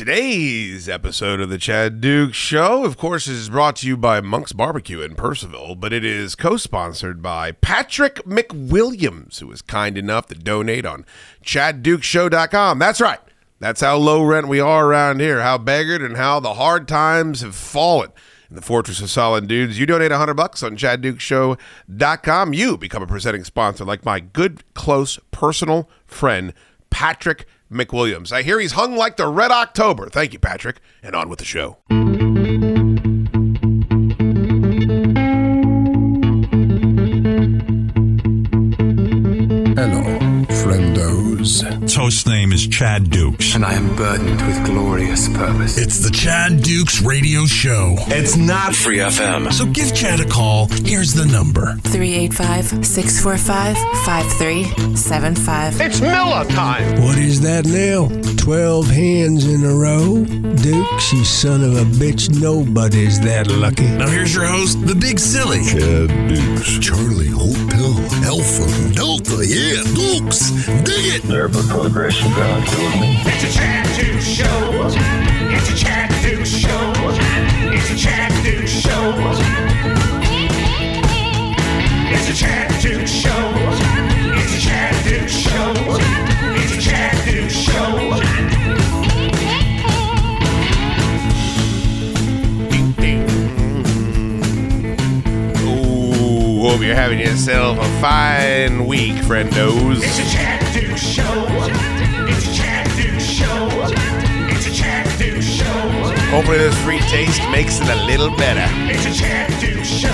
Today's episode of the Chad Duke Show, of course, is brought to you by Monk's Barbecue in Purcellville, but it is co sponsored by Patrick McWilliams, who was kind enough to donate on ChadDukeShow.com. That's right. That's how low rent we are around here, how beggared, and how the hard times have fallen. In the Fortress of Solid Dudes, you donate 100 bucks on ChadDukeShow.com. You become a presenting sponsor like my good, close, personal friend, Patrick McWilliams. I hear he's hung like the Red October. Thank you, Patrick. And on with the show. Friendos. Toast name is Chad Dukes. and I am burdened with glorious purpose. It's the Chad Dukes Radio Show. It's not free FM. So give Chad a call. Here's the number. 385 645 5375. It's Miller time. What is that now? Twelve hands in a row? Dukes, you son of a bitch, nobody's that lucky. Now here's your host, the Big Silly. Chad Dukes. Charlie Hotel Alpha Delta. Yeah, Dukes. Dig it. It's a Chad Duke Show. It's a Chad Duke Show. It's a Chad Duke Show. It's a Chad Duke Show. It's a Chad Duke Show. It's a Chad Duke Show. Hope you're having yourself a fine week, friendos. It's a Chad Duke Show. It's a Chad Duke Show. It's a Chad Duke Show. Hopefully, this free taste makes it a little better. It's a Chad Duke Show.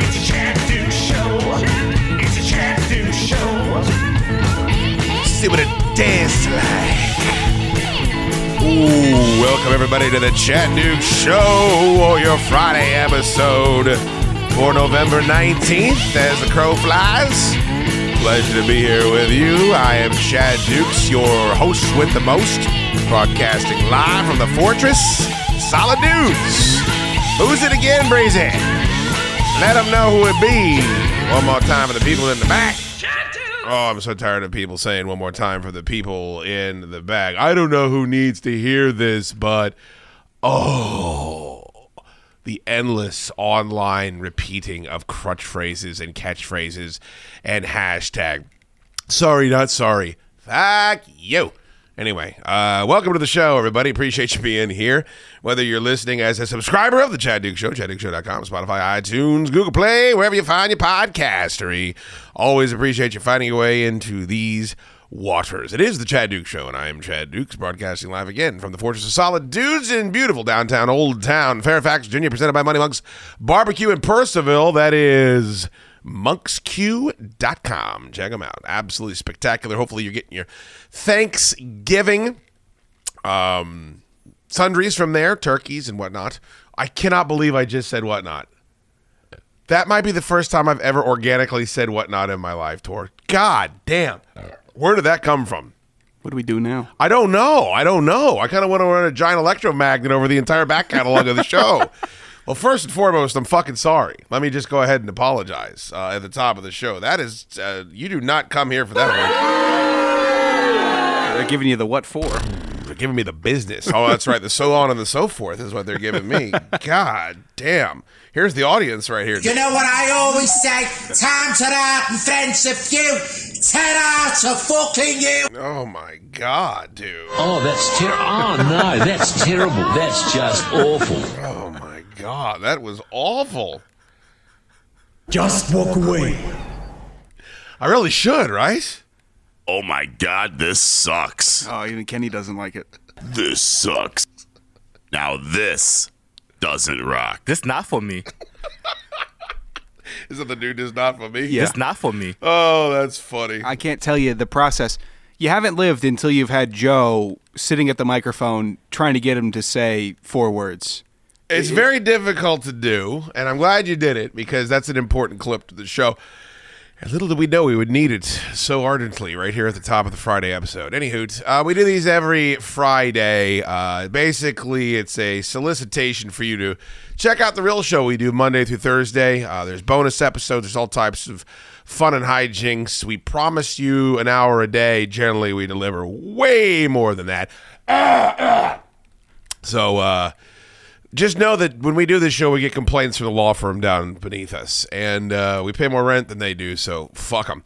It's a Chad Duke Show. It's a Chad Duke Show. See what it tastes like. Ooh, welcome everybody to the Chad Duke Show, or your Friday episode for November 19th as the crow flies. Pleasure to be here with you. I am Chad Dukes, your host with the most, broadcasting live from the Fortress. Solid Dudes. Who's it again, Breezy? Let them know who it be. One more time for the people in the back. Oh, I'm so tired of people saying one more time for the people in the back. I don't know who needs to hear this, but oh, the endless online repeating of crutch phrases and catchphrases and hashtag. Sorry, not sorry. Fuck you. Anyway, uh, welcome to the show, everybody. Appreciate you being here. Whether you're listening as a subscriber of the Chad Duke Show, ChadDukeShow.com, Spotify, iTunes, Google Play, wherever you find your podcastery. Always appreciate you finding your way into these waters. It is the Chad Duke Show, and I am Chad Dukes, broadcasting live again from the Fortress of Solid Dudes in beautiful downtown Old Town, Fairfax, Virginia, presented by Money Monks Barbecue in Purcellville. That is monksq.com. Check them out. Absolutely spectacular. Hopefully, you're getting your Thanksgiving um, sundries from there, turkeys and whatnot. I cannot believe I just said whatnot. That might be the first time I've ever organically said whatnot in my life, Tor. God damn. Where did that come from? What do we do now? I don't know. I don't know. I kind of want to run a giant electromagnet over the entire back catalog of the show. Well, first and foremost, I'm fucking sorry. Let me just go ahead and apologize uh, at the top of the show. That is, uh, you do not come here for that. They're giving you the what for? They're giving me the business. Oh, that's right. The so on and the so forth is what they're giving me. God damn. Here's the audience right here. You know what I always say? Time to out and friendship you. Ten out to fucking you. Oh my god, dude. Oh, that's terrible. Oh, no, that's terrible. That's just awful. Oh my god, that was awful. Just walk away. I really should, right? Oh my god, this sucks. Oh, even Kenny doesn't like it. This sucks. Now this doesn't rock. This not for me. Is it the dude is not for me? Yeah. This not for me. Oh, that's funny. I can't tell you the process. You haven't lived until you've had Joe sitting at the microphone trying to get him to say four words. It's very difficult to do, and I'm glad you did it because that's an important clip to the show. Little did we know we would need it so ardently right here at the top of the Friday episode. Anywho, uh, we do these every Friday. Uh, basically, it's a solicitation for you to check out the real show we do Monday through Thursday. Uh, there's bonus episodes, there's all types of fun and hijinks. We promise you an hour a day. Generally, we deliver way more than that. Ah, ah. So uh, just know that when we do this show, we get complaints from the law firm down beneath us, and uh, we pay more rent than they do. So fuck them.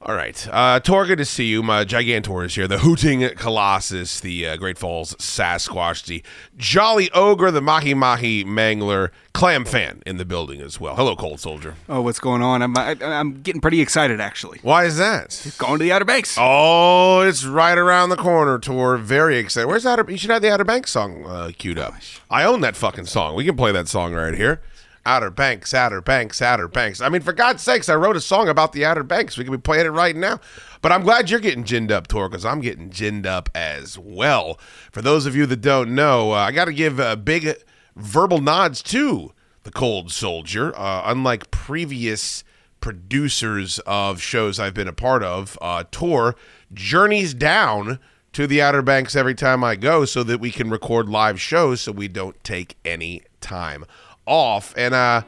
All right, uh, Tor, good to see you. My Gigantor is here, the Hooting Colossus, the uh, Great Falls Sasquatch, the Jolly Ogre, the Mahi Mahi Mangler, Clam Fan in the building as well. Hello, Cold Soldier. Oh, what's going on? I'm I, I'm getting pretty excited actually. Why is that? Going to the Outer Banks. Oh, it's right around the corner, Tor. Very excited. Where's Outer? You should have the Outer Banks song uh, queued up. I own that fucking song. We can play that song right here. Outer Banks, Outer Banks, Outer Banks. I mean, for God's sakes, I wrote a song about the Outer Banks. We could be playing it right now. But I'm glad you're getting ginned up, Tor, because I'm getting ginned up as well. For those of you that don't know, uh, I got to give uh, big verbal nods to the Cold Soldier. Uh, unlike previous producers of shows I've been a part of, uh, Tor journeys down to the Outer Banks every time I go so that we can record live shows so we don't take any time off. And uh,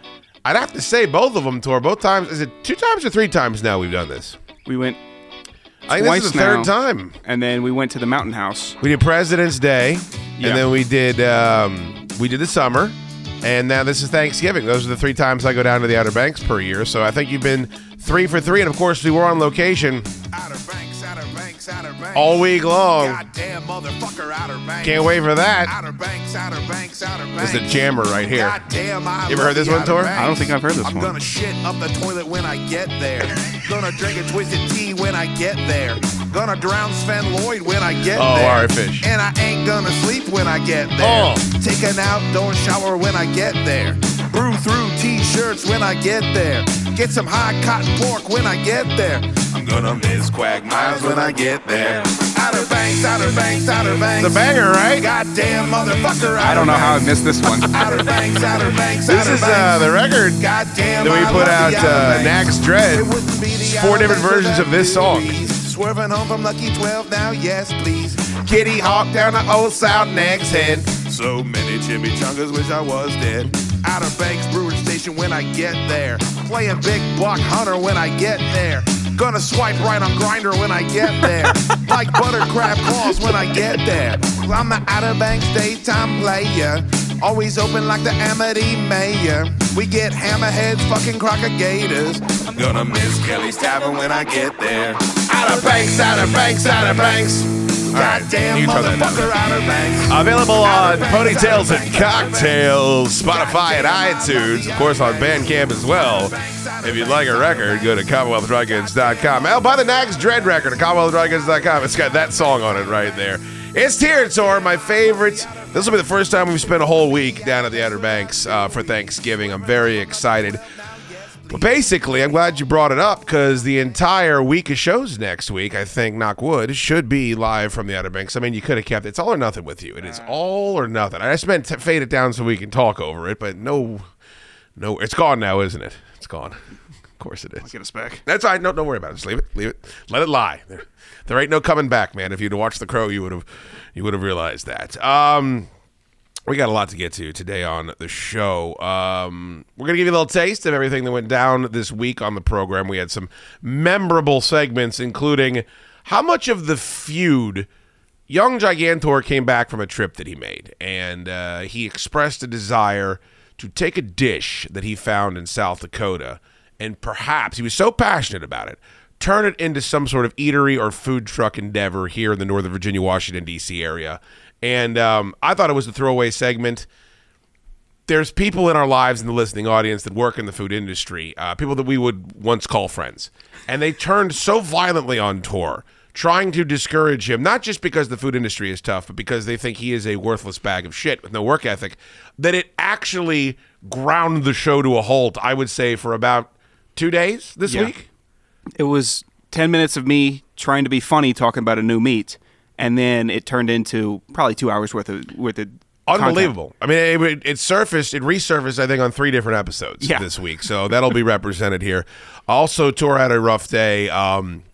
I'd have to say both of them, Tor, both times. Is it two times or three times now we've done this? We went I think twice this is the third time. and then we went to the Mountain House. We did President's Day, Yeah. and then we did um, we did the summer, and now this is Thanksgiving. Those are the three times I go down to the Outer Banks per year. So I think you've been three for three, and of course we were on location Outer Banks, all week long. Goddamn motherfucker, Outer Banks. Can't wait for that. Outer Banks, Outer Banks, Outer This Banks. is the jammer right here. Goddamn, I You ever heard this one, Outer Tor? Banks. I don't think I've heard this I'm one. gonna shit up the toilet when I get there. gonna drink a twisted tea when I get there. Gonna drown Sven Lloyd when I get Oh, there. all right, fish. And I ain't gonna sleep when I get there. Oh. Take an outdoor shower when I get there. Brew through t-shirts when I get there. Get some high cotton pork when I get there. I'm gonna miss Quagmires when I get there. Outer Banks, Outer Banks, Outer Banks. A banger, right? Goddamn motherfucker. I don't know how I missed this one. Outer Banks, Outer Banks, This Outer is uh, the record Goddamn, that we put out the uh, Nax Dread. It wouldn't be the It's Outer four different versions of this song. Swerving home from Lucky 12 now, yes, please. Kitty Hawk down the old South Nags Head. So many chimichangas wish I was dead. Outer Banks Brewery Station when I get there. Playing Big Buck Hunter when I get there. Gonna swipe right on Grindr when I get there. like butter crab claws when I get there. I'm the Outer Banks daytime player. Always open like the Amity Mayor. We get hammerheads, fucking crocodigators. I'm gonna miss Kelly's Tavern when I get there. Outer Banks, Outer Banks, Outer Banks. Right, Goddamn you can throw that motherfucker, Outer Banks. Available on Ponytails and Cocktails, Spotify and iTunes, of course on Bandcamp as well. If you'd like a record, go to CommonwealthDryGoods.com. I'll buy the Nags Dread record at. It's got that song on it right there. It's Tear Tour, my favorite. This will be the first time we've spent a whole week down at the Outer Banks uh, for Thanksgiving. I'm very excited. But basically, I'm glad you brought it up because the entire week of shows next week, I think, knock wood, should be live from the Outer Banks. I mean, you could have kept it. It's all or nothing with you. It is all or nothing. I just meant to fade it down so we can talk over it, but no, no, it's gone now, isn't it? It's gone. Of course it is. Let's get us back. That's all right. No, don't worry about it. Just leave it. Leave it. Let it lie. There, there ain't no coming back, man. If you'd watched The Crow, you would have, you would have realized that. Um, we got a lot to get to today on the show. Um, we're going to give you a little taste of everything that went down this week on the program. We had some memorable segments, including how much of the feud young Gigantor came back from a trip that he made, and uh, he expressed a desire to take a dish that he found in South Dakota, and perhaps he was so passionate about it, turn it into some sort of eatery or food truck endeavor here in the Northern Virginia, Washington D.C. area. And um, I thought it was a throwaway segment there's people in our lives in the listening audience that work in the food industry, uh, people that we would once call friends, and they turned so violently on Tor, trying to discourage him, not just because the food industry is tough, but because they think he is a worthless bag of shit with no work ethic, that it actually ground the show to a halt. I would say for about two days this Yeah. week. It was 10 minutes of me trying to be funny talking about a new meat, and then it turned into probably two hours worth of, worth of content. Unbelievable. I mean, it, it, it surfaced, it resurfaced, I think, on three different episodes Yeah. this week. So that'll be represented here. Also, Tor had a rough day. Um,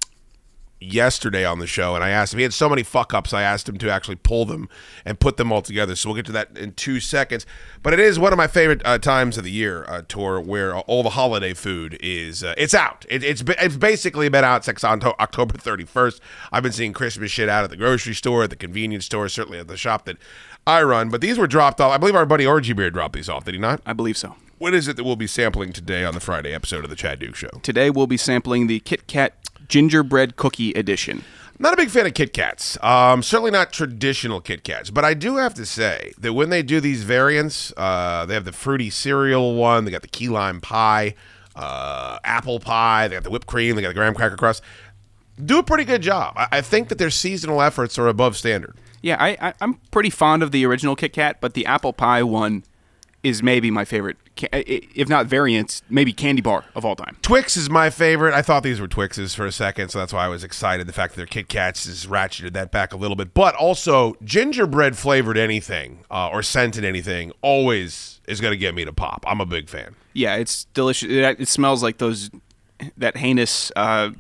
yesterday on the show, and I asked him. He had so many fuck ups. I asked him to actually pull them and put them all together. So we'll get to that in two seconds. But it is one of my favorite uh, times of the year, uh, tour, where all the holiday food is. Uh, it's out. It, it's it's basically been out since Octo- October 31st. I've been seeing Christmas shit out at the grocery store, at the convenience store, certainly at the shop that I run. But these were dropped off. I believe our buddy Orgy Beard dropped these off. Did he not? I believe so. What is it that we'll be sampling today on the Friday episode of the Chad Duke Show? Today we'll be sampling the Kit Kat gingerbread cookie edition. Not a big fan of Kit Kats. Um, certainly not traditional Kit Kats. But I do have to say that when they do these variants, uh, they have the fruity cereal one, they got the key lime pie, uh, apple pie, they got the whipped cream, they got the graham cracker crust. Do a pretty good job. I, I think that their seasonal efforts are above standard. Yeah, I, I, I'm pretty fond of the original Kit Kat, but the apple pie one is maybe my favorite, if not variant, maybe candy bar of all time. Twix is my favorite. I thought these were Twixes for a second, so that's why I was excited. The fact that they're Kit Kats has ratcheted that back a little bit. But also, gingerbread flavored anything uh, or scented anything always is going to get me to pop. I'm a big fan. Yeah, it's delicious. It, it smells like those that heinous uh,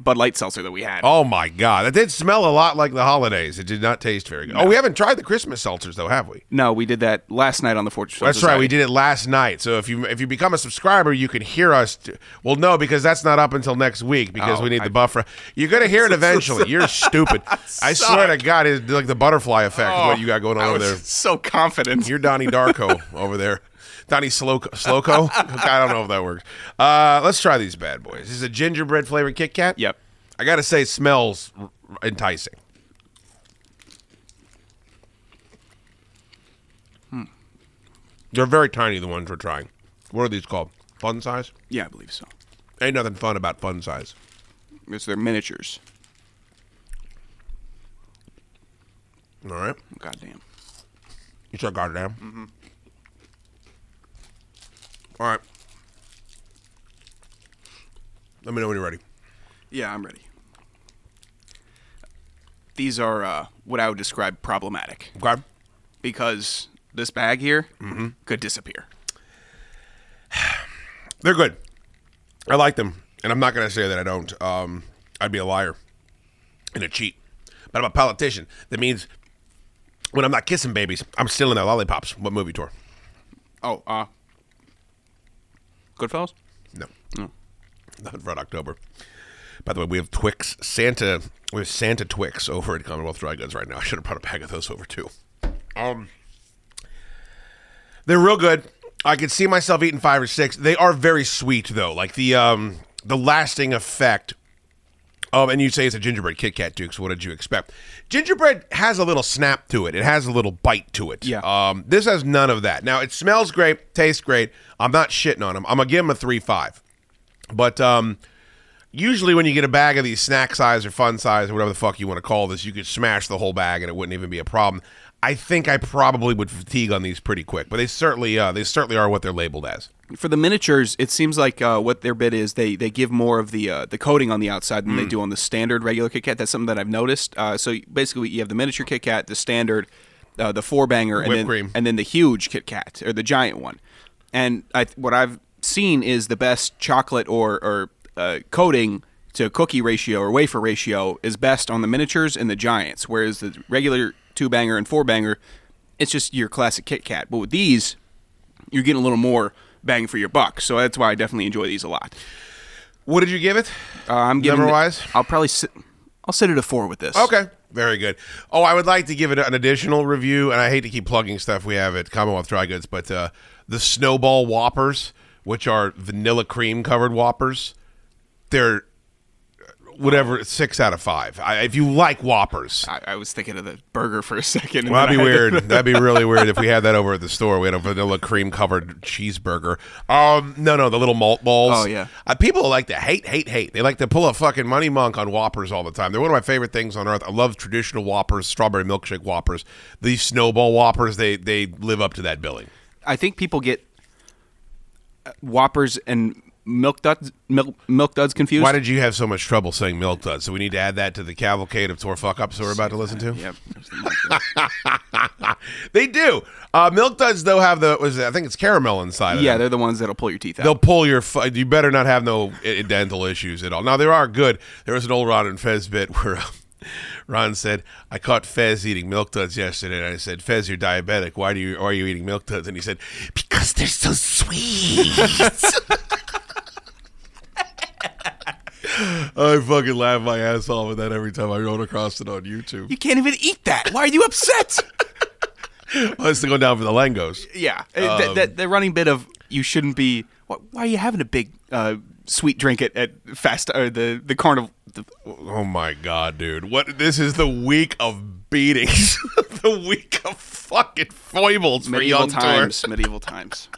Bud Light seltzer that we had. Oh my god, it did smell a lot like the holidays. It did not taste very good. Oh, we haven't tried the Christmas seltzers though, have we? No, we did that last night on the Fortress. That's right. We did it last night. So if you if you become a subscriber, you can hear us. t- well, no, because that's not up until next week because Oh, we need I- the buffer. You're gonna hear it eventually. You're stupid. I swear to God, it's like the butterfly effect. is what oh, you got going on over there? so confident. You're Donnie Darko over there. Donnie Sloko. Sloko? I don't know if that works. Uh, let's try these bad boys. This is a gingerbread flavored Kit Kat. Yep. I got to say, it smells r- enticing. Hmm. They're very tiny, the ones we're trying. What are these called? Fun size? Yeah, I believe so. Ain't nothing fun about fun size. It's their miniatures. All right. Goddamn. You said goddamn. Mm-hmm. All right. Let me know when you're ready. Yeah, I'm ready. These are uh, what I would describe problematic. Okay. Because this bag here Mm-hmm. could disappear. They're good. I like them, and I'm not going to say that I don't. Um, I'd be a liar and a cheat. But I'm a politician. That means when I'm not kissing babies, I'm stealing their lollipops. What movie tour? Oh, uh, Goodfellas? No, No. not for October. By the way, we have Twix Santa. We have Santa Twix over at Commonwealth Dry Goods right now. I should have brought a bag of those over too. Um, they're real good. I could see myself eating five or six. They are very sweet though. Like the um the lasting effect of and you say it's a gingerbread Kit Kat Duke, so what did you expect? Gingerbread has a little snap to it. It has a little bite to it. Yeah. Um this has none of that. Now it smells great, tastes great. I'm not shitting on them. I'm gonna give them a three five. But um usually when you get a bag of these snack size or fun size or whatever the fuck you want to call this, you could smash the whole bag and it wouldn't even be a problem. I think I probably would fatigue on these pretty quick, but they certainly uh, they certainly are what they're labeled as. For the miniatures, it seems like uh, what their bit is they they give more of the uh, the coating on the outside than they Mm. do on the standard regular Kit Kat. That's something that I've noticed. Uh, so basically, you have the miniature Kit Kat, the standard, uh, the four banger, and Whipped then cream. and then the huge Kit Kat or the giant one. And I, what I've seen is the best chocolate or or uh, coating to cookie ratio or wafer ratio is best on the miniatures and the giants, whereas the regular two banger and four banger, it's just your classic Kit Kat. But with these, you're getting a little more bang for your buck. So that's why I definitely enjoy these a lot. What did you give it? Uh, I'm giving. Number wise, I'll probably sit. I'll sit at a four with this. Okay. Very good. Oh, I would like to give it an additional review, and I hate to keep plugging stuff we have at Commonwealth Dry Goods, but uh, the Snowball Whoppers, which are vanilla cream covered Whoppers, they're whatever six out of five. I, if you like Whoppers, I, I was thinking of the burger for a second. well, that'd be then to- weird. that'd be really weird if we had that over at the store. We had a vanilla cream covered cheeseburger. Um, no, no, the little malt balls. Oh, yeah. Uh, people like to hate, hate, hate. They like to pull a fucking money monk on Whoppers all the time. They're one of my favorite things on earth. I love traditional Whoppers, strawberry milkshake Whoppers. These snowball Whoppers, they they live up to that billing. I think people get uh, Whoppers and milk duds milk milk duds confused. Why did you have so much trouble saying milk duds? So we need to add that to the cavalcade of tour fuck ups we're about to listen to. Yep. They do. Uh, milk duds though have the was it, I think it's caramel inside. Yeah, they're the ones that'll pull your teeth out. They'll pull your. You better not have no dental issues at all. Now there are good. There was an old Ron and Fez bit where uh, Ron said, "I caught Fez eating milk duds yesterday." And I said, "Fez, you're diabetic. Why do you? Why are you eating milk duds?" And he said, "Because they're so sweet." I fucking laugh my ass off at that every time I run across it on YouTube. you can't even eat that. Why are you upset? I was to go down for the langos. yeah, uh, that, that, the running bit of you shouldn't be. Why, why are you having a big uh, sweet drink at, at fast or the the carnival? The, Oh my god, dude! What? This is the week of beatings, the week of fucking foibles for medieval young times. Medieval times.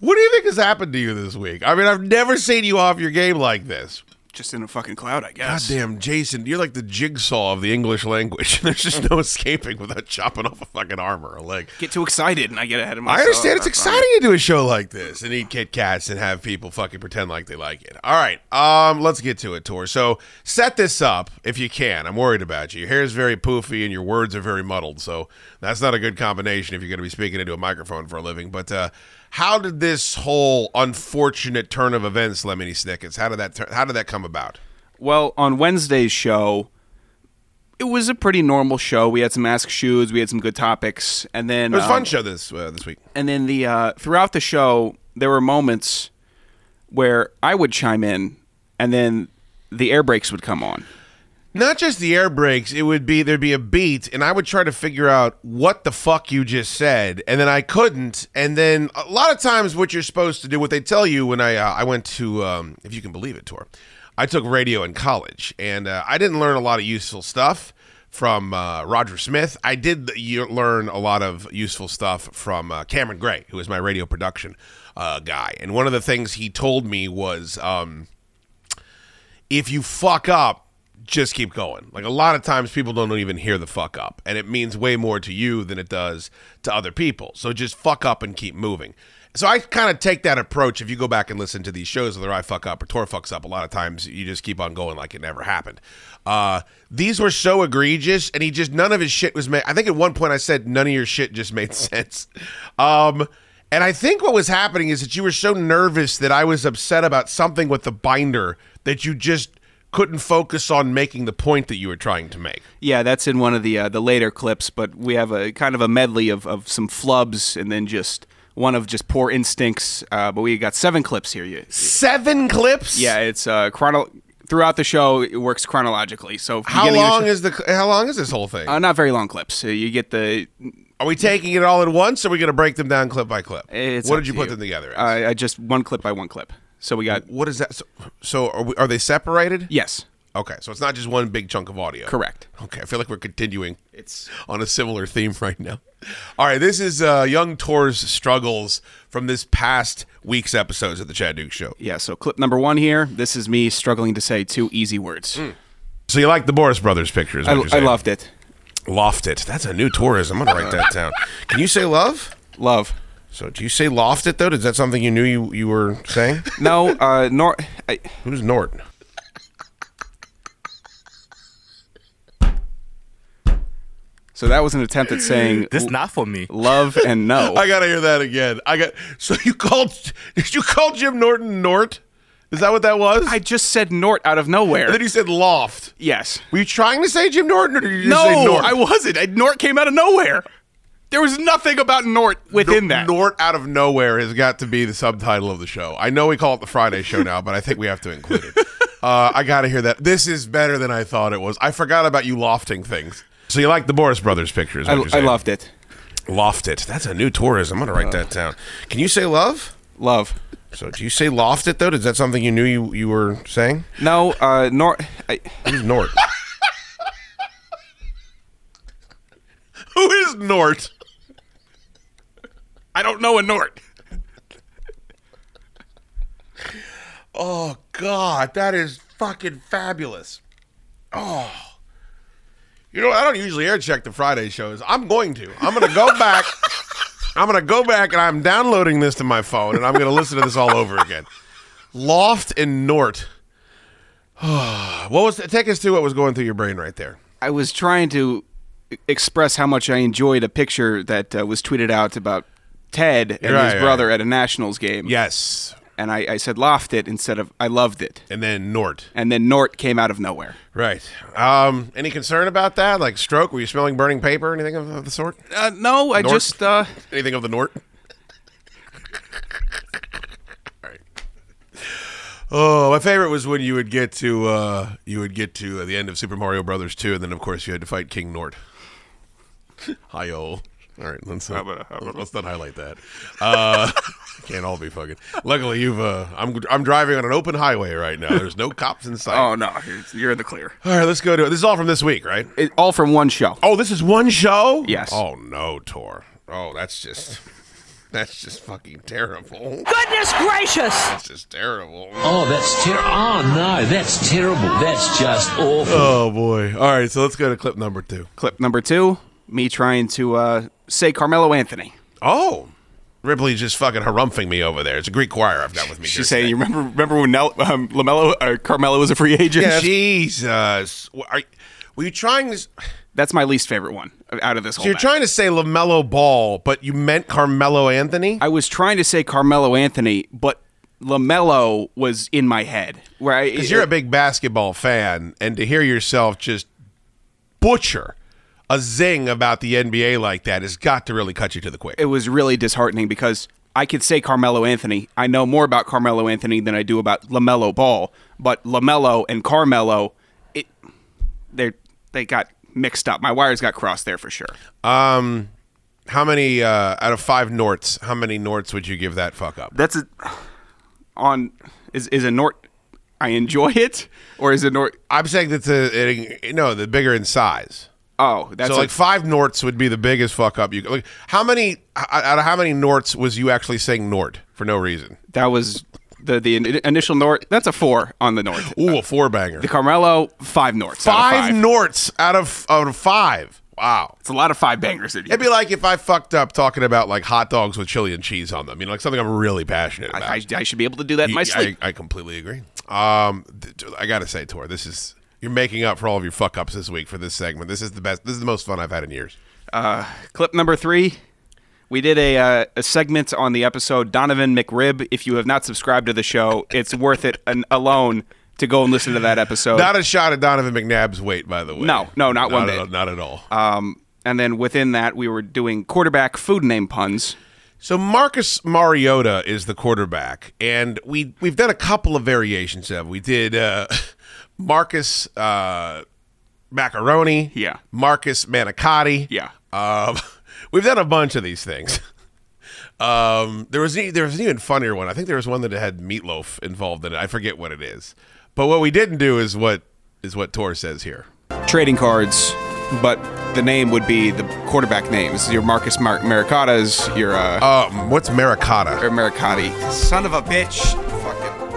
What do you think has happened to you this week? I mean, I've never seen you off your game like this. Just in a fucking cloud, I guess. Goddamn, Jason, you're like the jigsaw of the English language. There's just no escaping without chopping off a fucking arm or a leg. Get too excited and I get ahead of myself. I understand it's That's exciting to do a show like this and eat Kit Kats and have people fucking pretend like they like it. All right, um, let's get to it, Tor. So set this up if you can. I'm worried about you. Your hair is very poofy and your words are very muddled, so that's not a good combination if you're going to be speaking into a microphone for a living. But uh, how did this whole unfortunate turn of events, Lemony Snickets? How did that how did that come about? Well, on Wednesday's show, it was a pretty normal show. We had some ask shoes, we had some good topics, and then It was a um, fun show this uh, this week. And then the uh, throughout the show, there were moments where I would chime in, and then the air brakes would come on. Not just the air brakes, it would be there'd be a beat, and I would try to figure out what the fuck you just said, and then I couldn't. And then a lot of times, what you're supposed to do, what they tell you when I uh, I went to, um, if you can believe it, tour, I took radio in college, and uh, I didn't learn a lot of useful stuff from uh, Roger Smith. I did learn a lot of useful stuff from uh, Cameron Gray, who is my radio production uh, guy, and one of the things he told me was. Um, if you fuck up, just keep going. Like a lot of times people don't even hear the fuck up, and it means way more to you than it does to other people. So just fuck up and keep moving. So I kind of take that approach. If you go back and listen to these shows, whether I fuck up or Tor fucks up, a lot of times you just keep on going like it never happened. Uh, these were so egregious, and he just none of his shit was made. I think at one point I said none of your shit just made sense. Um, and I think what was happening is that you were so nervous that I was upset about something with the binder that you just couldn't focus on making the point that you were trying to make. Yeah, that's in one of the uh, the later clips, but we have a kind of a medley of, of some flubs and then just one of just poor instincts. Uh, but we got seven clips here. You, Seven clips? yeah, it's uh, chrono throughout the show. It works chronologically. So How of the long show- is the how long is this whole thing? Uh, not very long clips. So you get the. Are we taking it all at once or are we going to break them down clip by clip? What did you put them together? Uh, I just one clip by one clip. So we got what is that? So, so are, we, are they separated? yes, Okay, so it's not just one big chunk of audio. correct. Okay, I feel like we're continuing. It's on a similar theme right now. All right, this is uh, Young Tor's struggles from this past week's episodes of the Chad Duke Show. yeah. So clip number one here. This is me struggling to say two easy words. So you like the Boris Brothers pictures? I, I loved it. Loft it. That's a new tourism. I'm gonna write that down. Can you say love? Love. So do you say loft it though? Is that something you knew you, you were saying? No, uh, nor. I, Who's Nort? so that was an attempt at saying This not for me. love and no. I gotta hear that again. I got. So you called? Did you call Jim Norton Nort? Is that what that was? I just said Nort out of nowhere. and then you said loft. yes. Were you trying to say Jim Norton or did you just No, say Nort? I wasn't. I, Nort came out of nowhere. There was nothing about Nort within that. Nort out of nowhere has got to be the subtitle of the show. I know we call it the Friday show now, but I think we have to include it. Uh, I got to hear that. This is better than I thought it was. I forgot about you lofting things. So you like the Boris Brothers pictures? I, I loved it. loft it. That's a new tourism. I'm gonna write that down. Can you say love? Love. So do you say loft it though? Is that something you knew you, you were saying? No, uh, Nort. I, Who's Nort? Who is Nort? I don't know a Nort. Oh God, that is fucking fabulous. Oh. You know, I don't usually air check the Friday shows. I'm going to. I'm going to go back. I'm going to go back and I'm downloading this to my phone and I'm going to listen to this all over again. Loft and Nort. what was take us to what was going through your brain right there? I was trying to express how much I enjoyed a picture that uh, was tweeted out about Ted and Right, his right. brother at a Nationals game. Yes. And I, I said laughed it instead of I loved it. And then Nort. And then Nort came out of nowhere. Right. Um, any concern about that? Like stroke? Were you smelling burning paper? Anything of, of the sort? Uh, no, I Nort? just uh, Anything of the Nort? Oh, my favorite was when you would get to uh, you would get to the end of Super Mario Brothers 2, and then of course you had to fight King Nort. Hi-yo. All right, let's, uh, let's not highlight that. Uh, can't all be fucking. Luckily, you've. Uh, I'm I'm driving on an open highway right now. There's no cops in sight. oh no, you're- you're in the clear. All right, let's go to it. This is all from this week, right? It, all from one show. Oh, this is one show? Yes. Oh no, Tor. Oh, that's just that's just fucking terrible. Goodness gracious! That's just terrible. Oh, that's terrible. Oh, no, that's terrible. That's just awful. Oh boy. All right, so let's go to clip number two. Clip number two: me trying to uh, say Carmelo Anthony. Oh. Ripley's just fucking harumphing me over there. It's a Greek choir I've got with me. She's saying, "You remember remember when Nel, um, Lamelo or Carmelo was a free agent?" Jesus. Are, were you trying this? That's my least favorite one out of this So you're trying to say LaMelo Ball, but you meant Carmelo Anthony? I was trying to say Carmelo Anthony, but Lamelo was in my head. Where Because you're a big basketball fan, and to hear yourself just butcher a zing about the NBA like that has got to really cut you to the quick. it was really disheartening because I could say Carmelo Anthony. I know more about Carmelo Anthony than I do about Lamelo Ball. But Lamelo and Carmelo, it they they got mixed up. My wires got crossed there for sure. Um, how many uh, out of five Norts? How many Norts would you give that fuck up? That's a on is is a Nort. I enjoy it, or is it Nort? I'm saying that's a, a no, the bigger in size. Oh, that's so a- like five Norts would be the biggest fuck up you. could- Like how many out of how many Norts was you actually saying Nort for no reason? that was the the in- initial Nort. That's a four on the North. Ooh, a four banger. The Carmelo five Norts. Five, five. Norts out of out of five. Wow. It's a lot of five bangers. You It'd be like if I fucked up talking about like hot dogs with chili and cheese on them. You know, like something I'm really passionate about. I, I should be able to do that in my sleep. I, I completely agree. Um, I gotta say, Tor, this is you're making up for all of your fuck ups this week for this segment. This is the best. This is the most fun I've had in years. Uh, clip number three. We did a, uh, a segment on the episode Donovan McRib. If you have not subscribed to the show, it's worth it an, alone to go and listen to that episode. Not a shot at Donovan McNabb's weight, by the way. No, no, not one at- bit. Not at all. um, and then within that, we were doing quarterback food name puns. So Marcus Mariota is the quarterback, and we we've done a couple of variations of. it. We did uh, Marcus uh, Macaroni, Yeah. Marcus Manicotti, Yeah. Um, we've done a bunch of these things. Um, there was there was an even funnier one. I think there was one that had meatloaf involved in it. I forget what it is. But what we didn't do is what is what Tor says here. Trading cards, but the name would be the quarterback names. Your Marcus Mar- Maricatas, your uh, Um, what's Maricotta? or Maricati. Son of a bitch.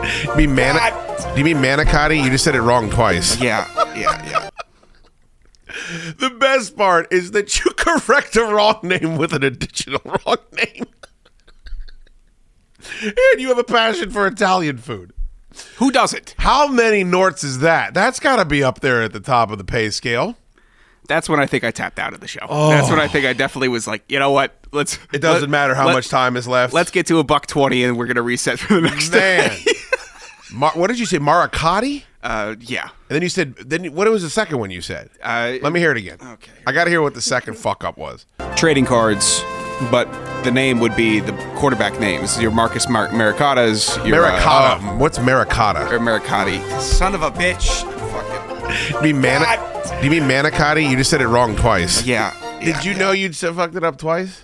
You mean Do you mean manicotti? You just said it wrong twice. Yeah, yeah, yeah. The best part is that you correct a wrong name with an additional wrong name. and you have a passion for Italian food. Who does it? How many Norts is that? That's got to be up there at the top of the pay scale. That's when I think I tapped out of the show. That's when I oh. think I definitely was like, you know what? Let's. Oh. It doesn't let- matter how let- much time is left. Let's get to a buck twenty, and we're gonna reset for the next Man. day. Mar- what did you say? Maricotti? Uh, yeah. And then you said, then what was the second one you said? Uh, Let me hear it again. Okay. I got to hear what the second fuck up was. Trading cards, but the name would be the quarterback names. Your Marcus Mar- Maricatas, your uh, Maricotta. What's Maricotta? or Maricati. Son of a bitch. You mean mani- Do you mean manicotti? You just said it wrong twice. Yeah. Did you know you'd s- fucked it up twice?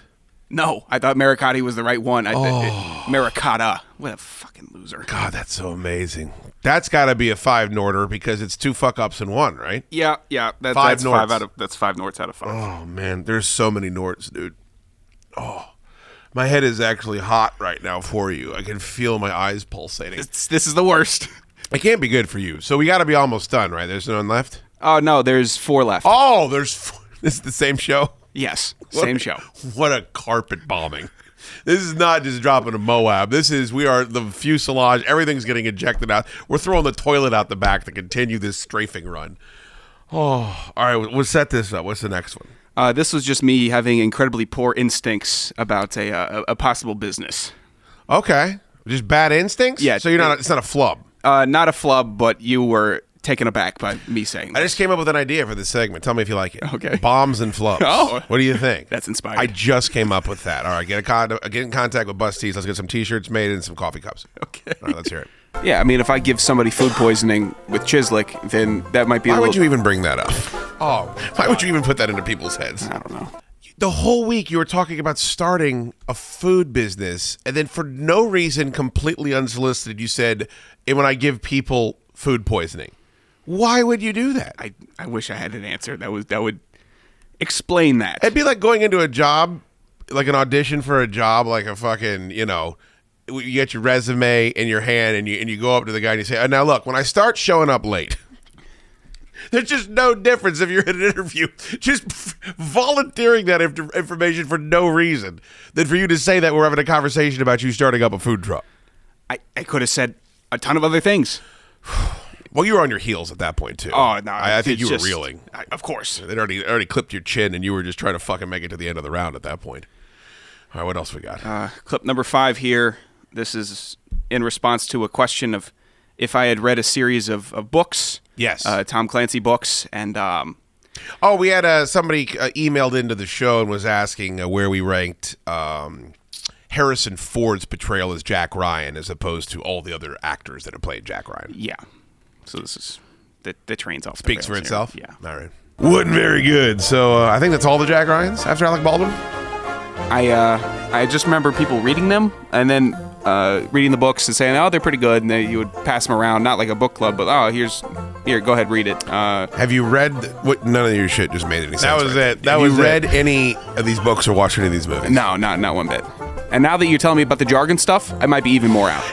No, I thought Maricati was the right one. I, Oh. Maricata. What a fucking loser. God, that's so amazing. That's got to be a five Norter because it's two fuck ups in one, right? Yeah, yeah. That, Five that's five Norts. out of that's five Norts out of five. Oh man, there's so many Norts, dude. Oh, my head is actually hot right now for you. I can feel my eyes pulsating. It's, this is the worst. It can't be good for you. So we got to be almost done, right? There's none left. Oh no, there's four left. Oh, there's. Four. This is the same show. Yes, same a- show. What a carpet bombing. This is not just dropping a Moab. This is we are the fuselage. Everything's getting ejected out. We're throwing the toilet out the back to continue this strafing run. Oh, all right. We'll set this up. What's the next one? Uh, this was just me having incredibly poor instincts about a uh, a possible business. Okay, just bad instincts. Yeah. So you're not. It's not a flub. Uh, not a flub, but you were taken aback by me saying I just came up with an idea for this segment. Tell me if you like it. Okay. Bombs and flubs. Oh. What do you think? That's inspiring. I just came up with that. All right. Get a con- get in contact with Bust Tees. Let's get some T-shirts made and some coffee cups. Okay. All right. Let's hear it. Yeah, I mean, if I give somebody food poisoning with Chislic, then that might be. Why a would you even bring that up? Oh, why would you even put that into people's heads? I don't know. The whole week you were talking about starting a food business, and then for no reason, completely unsolicited, you said, "And when I give people food poisoning." Why would you do that? I, I wish I had an answer that was that would explain that. It'd be like going into a job, like an audition for a job, like a fucking, you know, you get your resume in your hand and you and you go up to the guy and you say, oh, "Now look, when I start showing up late." There's just no difference if you're in an interview, just volunteering that inf- information for no reason, than for you to say that we're having a conversation about you starting up a food truck. I, I could have said a ton of other things. Well, you were on your heels at that point too. Oh no, I, I think you were reeling. I, of course. They'd already already clipped your chin, and you were just trying to fucking make it to the end of the round at that point. All right, what else we got? Uh, clip number five here. This is in response to a question of if I had read a series of, of books. Yes. Uh, Tom Clancy books, and um, Oh, we had uh, somebody uh, emailed into the show and was asking uh, where we ranked um, Harrison Ford's portrayal as Jack Ryan as opposed to all the other actors that have played Jack Ryan. yeah. So this is the the train's off. the Speaks for rails here. itself. Yeah. All right. Wasn't very good. So uh, I think that's all the Jack Ryans after Alec Baldwin. I uh, I just remember people reading them and then uh, reading the books and saying, "Oh, they're pretty good," and they, you would pass them around, not like a book club, but oh, here's here, go ahead, read it. Uh, Have you read what? None of your shit just made any sense. That was right it. That Have was you it. read any of these books or watched any of these movies? no, not not one bit. And now that you're telling me about the jargon stuff, I might be even more out.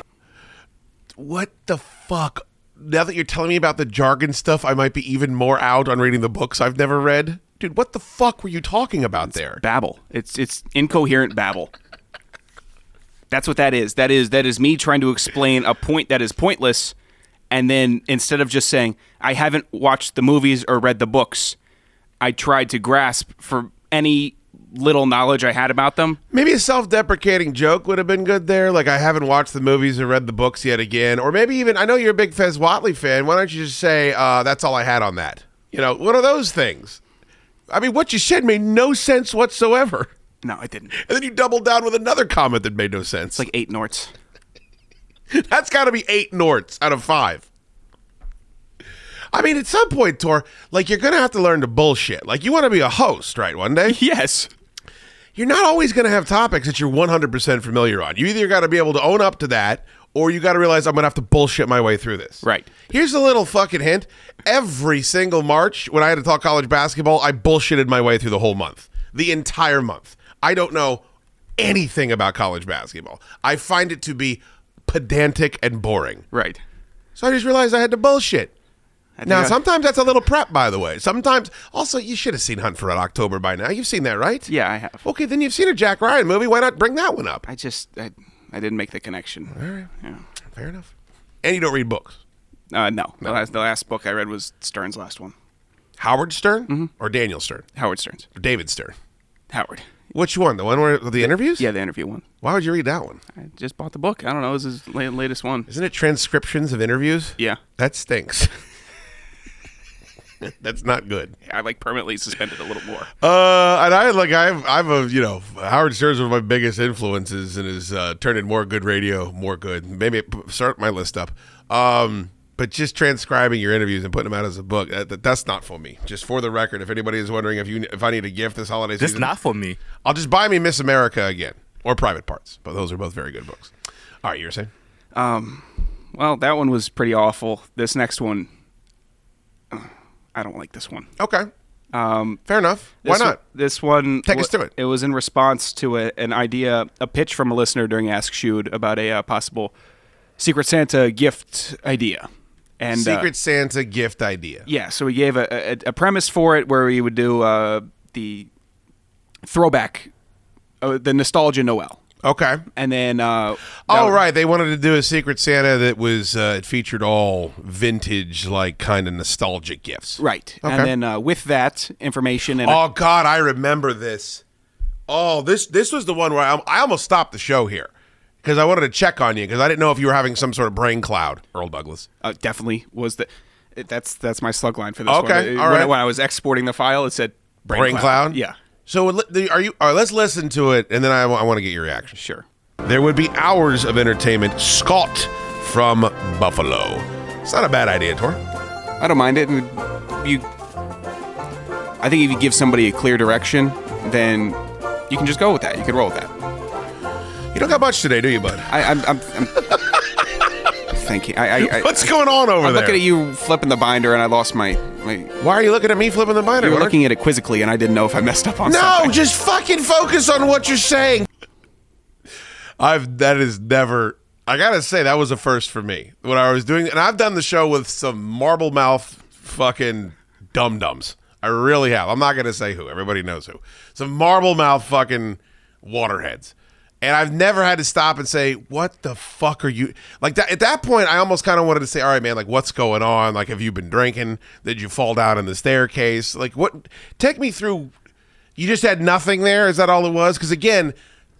What the fuck? Now that you're telling me about the jargon stuff, I might be even more out on reading the books I've never read. Dude, what the fuck were you talking about there? babble. It's it's incoherent babble. That's what that is. That is that is me trying to explain a point that is pointless, and then instead of just saying I haven't watched the movies or read the books, I tried to grasp for any little knowledge I had about them. Maybe a self-deprecating joke would have been good there. Like I haven't watched the movies or read the books yet again, or maybe even I know you're a big Fez Whatley fan. Why don't you just say uh, that's all I had on that? You know, one of those things. I mean, what you said made no sense whatsoever. No, I didn't. And then you doubled down with another comment that made no sense. It's like eight Norts. That's got to be eight Norts out of five. I mean, at some point, Tor, like you're gonna have to learn to bullshit. Like you want to be a host, right? One day, Yes. You're not always gonna have topics that you're 100% familiar on. You either got to be able to own up to that, or you got to realize I'm gonna have to bullshit my way through this. Right. Here's a little fucking hint: every single March, when I had to talk college basketball, I bullshitted my way through the whole month, the entire month. I don't know anything about college basketball. I find it to be pedantic and boring. Right. So I just realized I had to bullshit. Now, I- sometimes that's a little prep, by the way. Sometimes, also, you should have seen Hunt for Red October by now. You've seen that, right? Yeah, I have. Okay, then you've seen a Jack Ryan movie. Why not bring that one up? I just I, I didn't make the connection. All right, Yeah. fair enough. And you don't read books. Uh, no, The, last, the last book I read was Stern's last one. Howard Stern Mm-hmm. or Daniel Stern Howard Stern's. or David Stern. Howard. Which one? The one where the interviews? Yeah, the interview one. Why would you read that one? I just bought the book. I don't know. It was his latest one. Isn't it transcriptions of interviews? Yeah. That stinks. That's not good. I like permanently suspended a little more. Uh, and I like I've I've a you know Howard Stern's one of my biggest influences and is uh, turning more good radio more good. Maybe start my list up. Um, but just transcribing your interviews and putting them out as a book that, that- that's not for me. Just for the record, if anybody is wondering if you if I need a gift this holiday This season, not for me. I'll just buy me Miss America again or Private Parts. But those are both very good books. All right, you were saying. Well, that one was pretty awful. This next one, I don't like this one. Okay, Um, fair enough. Why this not? This one. Take us wa- to it. It was in response to a, an idea, a pitch from a listener during Ask Shoot about a uh, possible Secret Santa gift idea. And uh, Secret Santa gift idea. Yeah, so we gave a, a, a premise for it where we would do uh, the throwback, uh, the nostalgia Noel. Okay. and then uh, Oh right, they wanted to do a Secret Santa that was uh, it featured all vintage, like kind of nostalgic gifts. right, Okay. and then uh, with that information and Oh God, I remember this. Oh, this this was the one where I, I almost stopped the show here because I wanted to check on you because I didn't know if you were having some sort of brain cloud, Earl Douglas. uh, definitely was the that's that's my slug line for this Okay, one. all when, right. when I was exporting the file, it said brain, Brain, cloud. Yeah, So are you? All right, let's listen to it, and then I, want to get your reaction. sure. There would be hours of entertainment. Scott from Buffalo. It's not a bad idea, Tor. I don't mind it. You, I think if you give somebody a clear direction, then you can just go with that. You can roll with that. You don't got much today, do you, bud? I, I'm, I'm, I'm thinking. I, I, I, What's going on over there? I'm there? looking at you flipping the binder, and I lost my. my Why are you looking at me flipping the binder? you were What- looking at it quizzically, and I didn't know if I messed up on something. No, something. just fucking focus on what you're saying. I've that is never. I gotta say that was a first for me when I was doing, and I've done the show with some marble mouth fucking dum dums. I really have. I'm not gonna say who. Everybody knows who. Some marble mouth fucking waterheads. And I've never had to stop and say, "What the fuck are you?" Like that. At that point, I almost kind of wanted to say, "All right, man. Like, what's going on? Like, have you been drinking? Did you fall down in the staircase? Like, what? Take me through you just had nothing there? Is that all it was? Because again,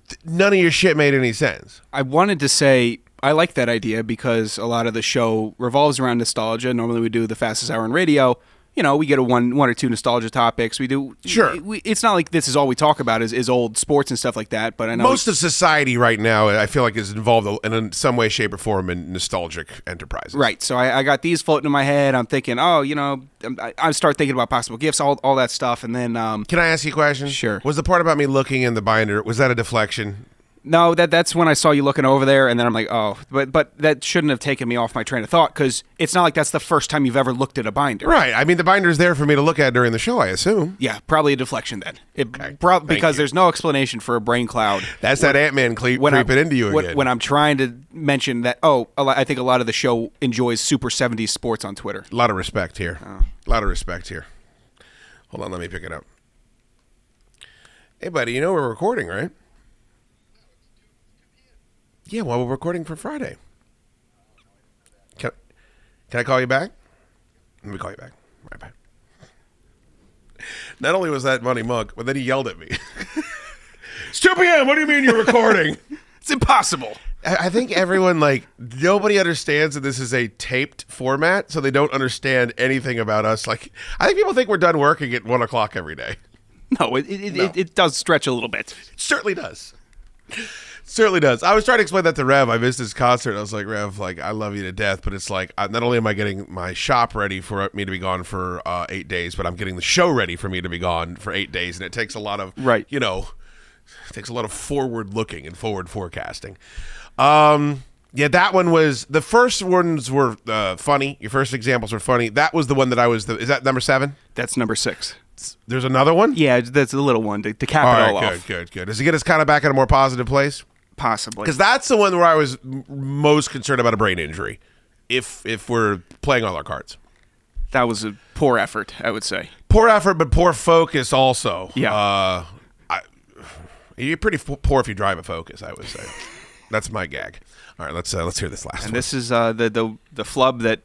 th- none of your shit made any sense. I wanted to say I like that idea because a lot of the show revolves around nostalgia. Normally, we do the fastest hour in radio. You know, we get a one, one or two nostalgia topics. We do. Sure. We, it's not like this is all we talk about is, is old sports and stuff like that. But I know Most of society right now, I feel like, is involved in some way, shape, or form in nostalgic enterprises. Right. So I, I got these floating in my head. I'm thinking, oh, you know, I, I start thinking about possible gifts, all, all that stuff, and then um, Can I ask you a question? Sure. Was the part about me looking in the binder was that a deflection? No, that that's when I saw you looking over there, and then I'm like, oh, but but that shouldn't have taken me off my train of thought because it's not like that's the first time you've ever looked at a binder. Right. I mean, the binder's there for me to look at during the show. I assume. Yeah, probably a deflection then. It, prob- because you. there's no explanation for a brain cloud. That's that Ant Man cle- when I'm- into you when, again. When I'm trying to mention that, oh, I think a lot of the show enjoys Super 70s sports on Twitter. A lot of respect here. A lot of respect here. Hold on, let me pick it up. Hey, buddy, you know we're recording, right? Yeah, well, we're recording for Friday. Can, can I call you back? Let me call you back. Right back. Not only was that money mug, but then he yelled at me. it's 2 p.m. What do you mean you're recording? It's impossible. I think everyone like nobody understands that this is a taped format, so they don't understand anything about us. Like, I think people think we're done working at one o'clock every day. No, it, it, It, it does stretch a little bit. It certainly does. Certainly does. I was trying to explain that to Rev. I missed his concert. I was like, Rev, like I love you to death, but it's like not only am I getting my shop ready for me to be gone for uh, eight days, but I'm getting the show ready for me to be gone for eight days, and it takes a lot of Right. You know, it takes a lot of forward looking and forward forecasting. Um, yeah, that one was the first ones were uh, funny. Your first examples were funny. That was the one that I was. The, is that number seven? That's number six. There's another one. Yeah, that's a little one to, to cap All it right, all good, off. good, good. Does it get us kind of back in a more positive place? Possibly. Because that's the one where I was m- most concerned about a brain injury. If if we're playing all our cards, That was a poor effort, I would say. poor effort, but poor focus also. Yeah. Uh, I, you're pretty f- poor if you drive a Focus. I would say. that's my gag. All right, let's uh, let's hear this last And one. this is uh, the, the the flub that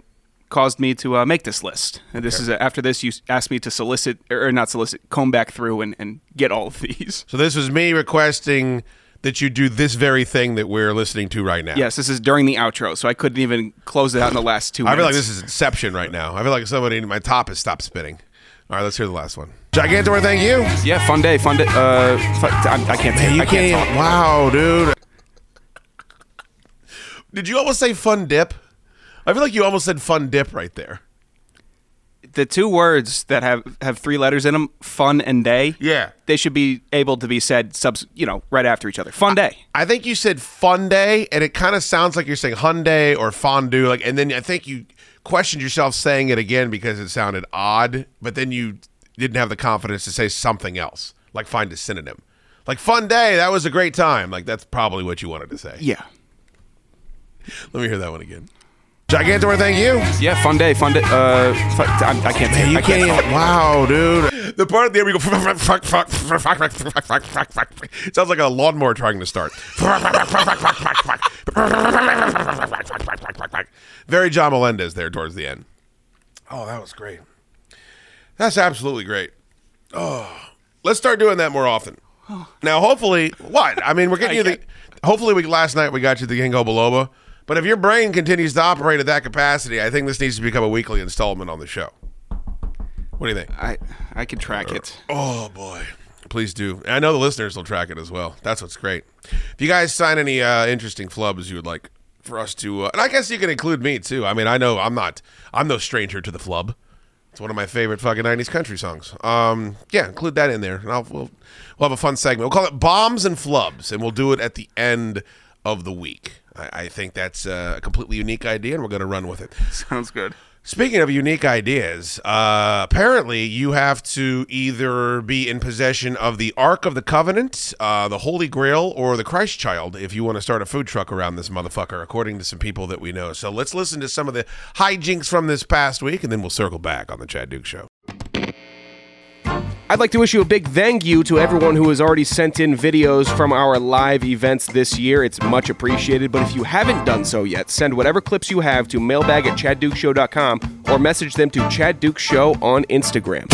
caused me to uh, make this list. And this is uh, after this, you asked me to solicit or not solicit, comb back through and, and get all of these. so this was me requesting that you do this very thing that we're listening to right now. Yes, this is during the outro, so I couldn't even close it out in the last two I minutes. feel like this is Inception right now. I feel like somebody in my top has stopped spinning. All right, let's hear the last one. Gigantor, thank you. Yeah, fun day, fun day. Uh, fun, I, I can't. Man, you I can't can't. talk. Wow, dude. Did you almost say fun dip? I feel like you almost said fun dip right there. The two words that have have three letters in them, fun and day. Yeah. they should be able to be said subs. You know, right after each other. Fun day. I think you said fun day, and it kind of sounds like you're saying Hyundai or fondue. Like, and then I think you questioned yourself saying it again because it sounded odd, but then you didn't have the confidence to say something else, like find a synonym. Like fun day, that was a great time. Like that's probably what you wanted to say. Yeah. Let me hear that one again. Gigantor, thank you. Yeah, fun day, fun day. Uh, I, I can't. Man, you I can't. can't wow, dude. The part there we go. Sounds like a lawnmower trying to start. Very John Melendez there towards the end. Oh, that was great. That's absolutely great. Oh, let's start doing that more often. Oh. Now, hopefully, what? I mean, we're getting you the. Hopefully, we last night we got you the Gingo Baloba. But if your brain continues to operate at that capacity, I think this needs to become a weekly installment on the show. What do you think? I I can track it. Oh boy, please do. I know the listeners will track it as well. That's what's great. If you guys sign any uh, interesting flubs you would like for us to, uh, and I guess you can include me too. I mean, I know I'm not, I'm no stranger to the flub. It's one of my favorite fucking '90s country songs. Um, yeah, include that in there, and I'll we'll, we'll have a fun segment. We'll call it bombs and flubs, and we'll do it at the end of the week. I, I think that's a completely unique idea, and we're going to run with it. Sounds good. Speaking of unique ideas, uh, apparently you have to either be in possession of the Ark of the Covenant, uh, the Holy Grail, or the Christ Child if you want to start a food truck around this motherfucker, according to some people that we know. So let's listen to some of the hijinks from this past week, and then we'll circle back on the Chad Dukes Show. I'd like to you a big thank you to everyone who has already sent in videos from our live events this year. It's much appreciated. But if you haven't done so yet, send whatever clips you have to mailbag at chaddukeshow.com or message them to Chad Dukes Show on Instagram.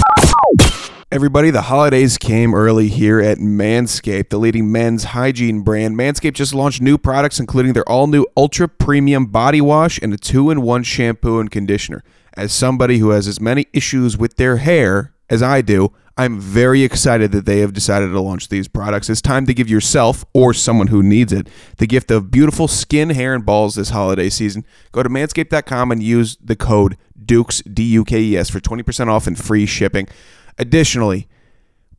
Everybody, the holidays came early here at Manscaped, the leading men's hygiene brand. Manscaped just launched new products, including their all new ultra premium body wash and a two in one shampoo and conditioner. As somebody who has as many issues with their hair as I do, I'm very excited that they have decided to launch these products. It's time to give yourself or someone who needs it the gift of beautiful skin, hair, and balls this holiday season. Go to manscaped.com and use the code DUKES, D U K E S, for 20% off and free shipping. Additionally,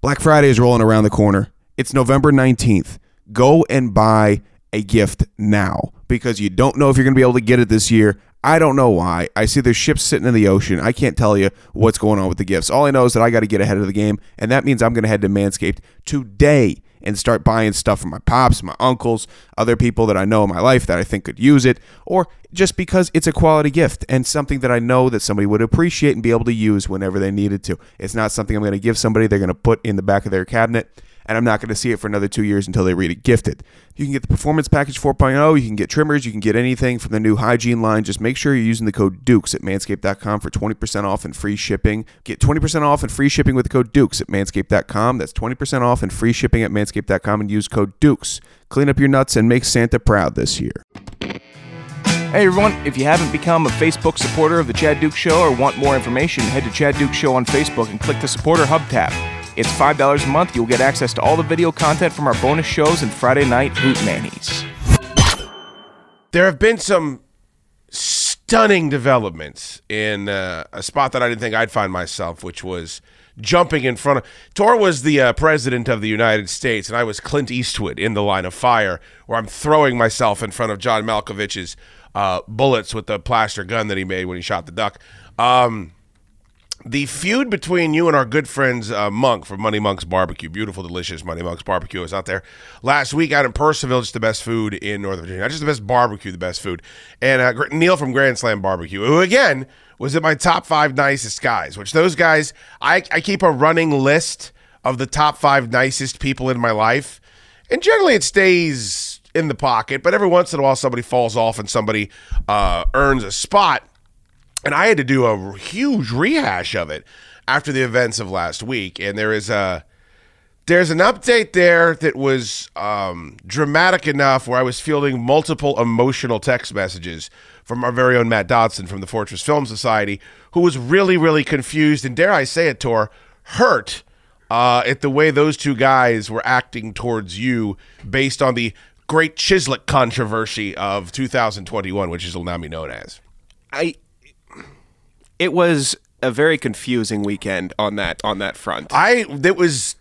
Black Friday is rolling around the corner. It's November 19th. Go and buy a gift now because you don't know if you're going to be able to get it this year. I don't know why. I see there's ships sitting in the ocean. I can't tell you what's going on with the gifts. All I know is that I got to get ahead of the game, and that means I'm going to head to Manscaped today and start buying stuff for my pops, my uncles, other people that I know in my life that I think could use it, or just because it's a quality gift and something that I know that somebody would appreciate and be able to use whenever they needed to. It's not something I'm going to give somebody they're going to put in the back of their cabinet and I'm not going to see it for another two years until they read it gifted. You can get the Performance Package 4.0, you can get trimmers, you can get anything from the new hygiene line. Just make sure you're using the code DUKES at manscaped.com for 20% off and free shipping. Get 20% off and free shipping with the code DUKES at manscaped.com. That's 20% off and free shipping at manscaped.com and use code DUKES. Clean up your nuts and make Santa proud this year. Hey everyone, if you haven't become a Facebook supporter of The Chad Dukes Show or want more information, head to Chad Dukes Show on Facebook and click the Supporter Hub tab. It's $5 a month. You'll get access to all the video content from our bonus shows and Friday night Hoot Nannies. There have been some stunning developments in uh, a spot that I didn't think I'd find myself, which was jumping in front of. Tor was the uh, president of the United States, and I was Clint Eastwood in the line of fire, where I'm throwing myself in front of John Malkovich's uh, bullets with the plaster gun that he made when he shot the duck. Um, the feud between you and our good friends uh, Monk from Money Monk's Barbecue, beautiful, delicious Money Monk's Barbecue, was out there last week out in Purcellville. Just the best food in Northern Virginia, not just the best barbecue, the best food. And uh, Neil from Grand Slam Barbecue, who again was in my top five nicest guys. Which those guys, I, I keep a running list of the top five nicest people in my life, and generally it stays in the pocket. But every once in a while, somebody falls off and somebody uh, earns a spot. And I had to do a huge rehash of it after the events of last week. And there is a there's an update there that was um, dramatic enough where I was fielding multiple emotional text messages from our very own Matt Dotson from the Fortress Film Society, who was really, really confused and dare I say it, Tor, hurt uh, at the way those two guys were acting towards you based on the great Chislic controversy of 2021, which is now be known as. I it was a very confusing weekend on that on that front. I that was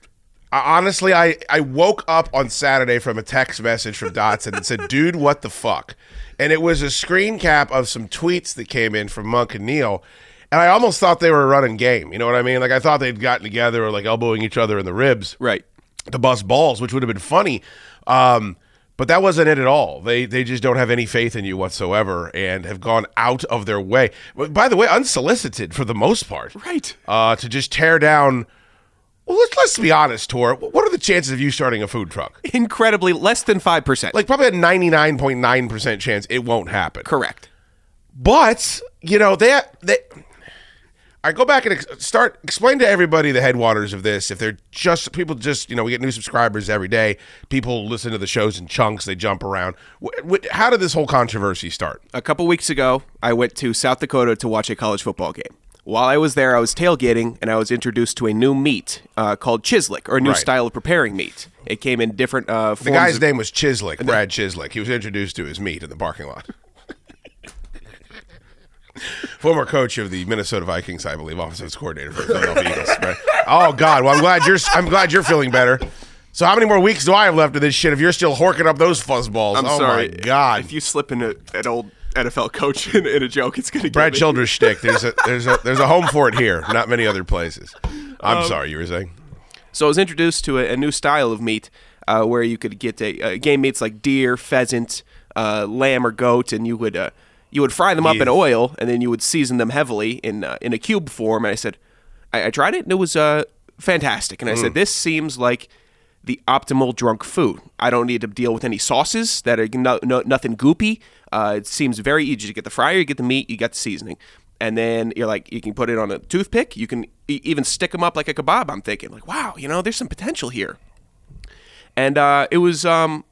honestly I I woke up on Saturday from a text message from Dotson that said, "Dude, what the fuck?" And it was a screen cap of some tweets that came in from Monk and Neil. And I almost thought they were running game. You know what I mean? Like I thought they'd gotten together or like elbowing each other in the ribs. Right. To bust balls, which would have been funny. Um, But that wasn't it at all. They they just don't have any faith in you whatsoever and have gone out of their way. By the way, unsolicited for the most part. Right. Uh, to just tear down well, let's, let's be honest, Tor. What are the chances of you starting a food truck? Incredibly less than 5%. Like probably a 99.9% chance it won't happen. Correct. But, you know, they they I go back and ex- start explain to everybody the headwaters of this. If they're just people, just you know, we get new subscribers every day. People listen to the shows in chunks. They jump around. Wh- wh- how did this whole controversy start? A couple weeks ago, I went to South Dakota to watch a college football game. While I was there, I was tailgating and I was introduced to a new meat uh, called chislic, or a new Right. style of preparing meat. It came in different uh, forms. The guy's of- name was Chislic, Brad Chislic. He was introduced to his meat in the parking lot. Former coach of the Minnesota Vikings, I believe, offensive coordinator for the Philadelphia Eagles. Right? Oh God! Well, I'm glad you're. I'm glad you're feeling better. So, how many more weeks do I have left of this shit? If you're still horking up those fuzzballs, I'm oh sorry. my God! If you slip into an old NFL coach in, in a joke, it's going to Brad Childress shtick. There's a there's a there's a home for it here. Not many other places. I'm Um, sorry. You were saying. So I was introduced to a, a new style of meat uh, where you could get a, uh, game meats like deer, pheasant, uh, lamb, or goat, and you would uh, you would fry them up in oil, and then you would season them heavily in uh, in a cube form. And I said, I, I tried it, and it was uh, fantastic. And I said, Mm. this seems like the optimal drunk food. I don't need to deal with any sauces that are no, no, nothing goopy. Uh, it seems very easy. to get the fryer, you get the meat, you get the seasoning. And then you're like, you can put it on a toothpick. You can e- even stick them up like a kebab. I'm thinking, like, wow, you know, there's some potential here. And uh, it was um,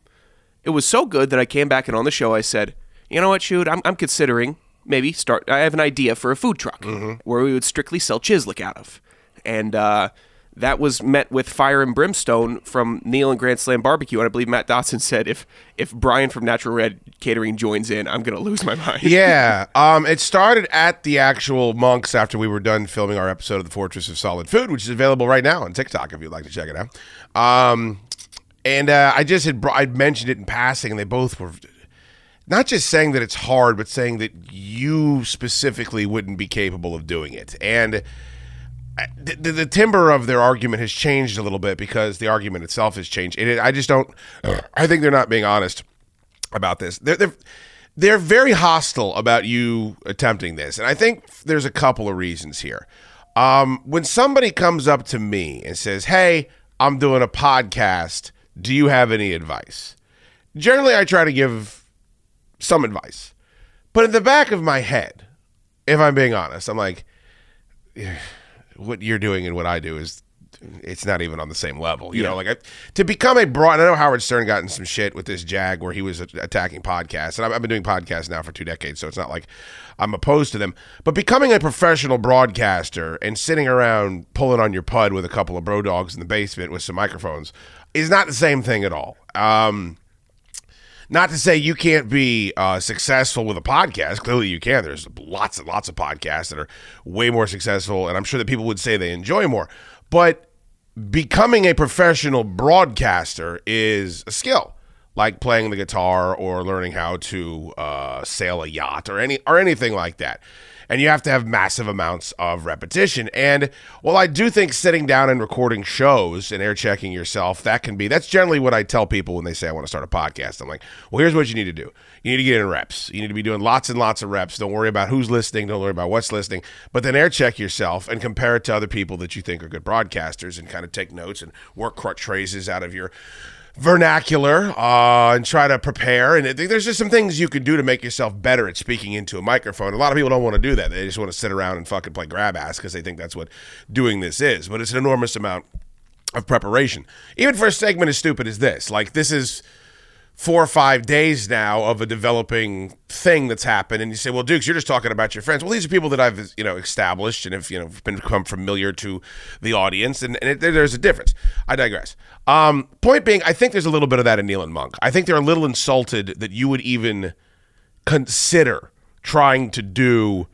it was so good that I came back and on the show I said, you know what, shoot, I'm, I'm considering maybe start. I have an idea for a food truck where we would strictly sell chislic out of, and uh, that was met with fire and brimstone from Neil and Grand Slam Barbecue. And I believe Matt Dotson said, if if Brian from Natural Red Catering joins in, I'm gonna lose my mind. yeah. Um, it started at the actual monks after we were done filming our episode of the Fortress of Solid Food, which is available right now on TikTok if you'd like to check it out. Um, and uh, I just had I'd mentioned it in passing, and they both were not just saying that it's hard, but saying that you specifically wouldn't be capable of doing it. And uh, the, the, the timber of their argument has changed a little bit because the argument itself has changed. And it, I just don't. I think they're not being honest about this. They're, they're they're very hostile about you attempting this, and I think there's a couple of reasons here. Um, when somebody comes up to me and says, "Hey, I'm doing a podcast. Do you have any advice?" Generally, I try to give some advice, but in the back of my head, if I'm being honest, I'm like, what you're doing and what I do is it's not even on the same level. You know, like I, to become a broad. I know Howard Stern got in some shit with this Jag where he was attacking podcasts, and I've, I've been doing podcasts now for two decades, so it's not like I'm opposed to them. But becoming a professional broadcaster and sitting around pulling on your pud with a couple of bro dogs in the basement with some microphones is not the same thing at all. Um, not to say you can't be uh, successful with a podcast. Clearly, you can. There's lots and lots of podcasts that are way more successful, and I'm sure that people would say they enjoy more. But becoming a professional broadcaster is a skill, like playing the guitar or learning how to uh, sail a yacht or any or anything like that. And you have to have massive amounts of repetition. And while I do think sitting down and recording shows and air checking yourself, that can be that's generally what I tell people when they say I want to start a podcast. I'm like, well, here's what you need to do. You need to get in reps. You need to be doing lots and lots of reps. Don't worry about who's listening. Don't worry about what's listening. But then air check yourself and compare it to other people that you think are good broadcasters and kind of take notes and work crutch phrases out of your vernacular uh, and try to prepare. And it, there's just some things you can do to make yourself better at speaking into a microphone. A lot of people don't want to do that. They just want to sit around and fucking play grab ass because they think that's what doing this is. But it's an enormous amount of preparation. Even for a segment as stupid as this. Like, this is four or five days now of a developing thing that's happened. And you say well dukes you're just talking about your friends. Well these are people that i've you know established and have you know become familiar to the audience. And, and it, there's a difference. I digress. Um, point being i think there's a little bit of that in neil and monk. I think they're a little insulted that you would even consider trying to do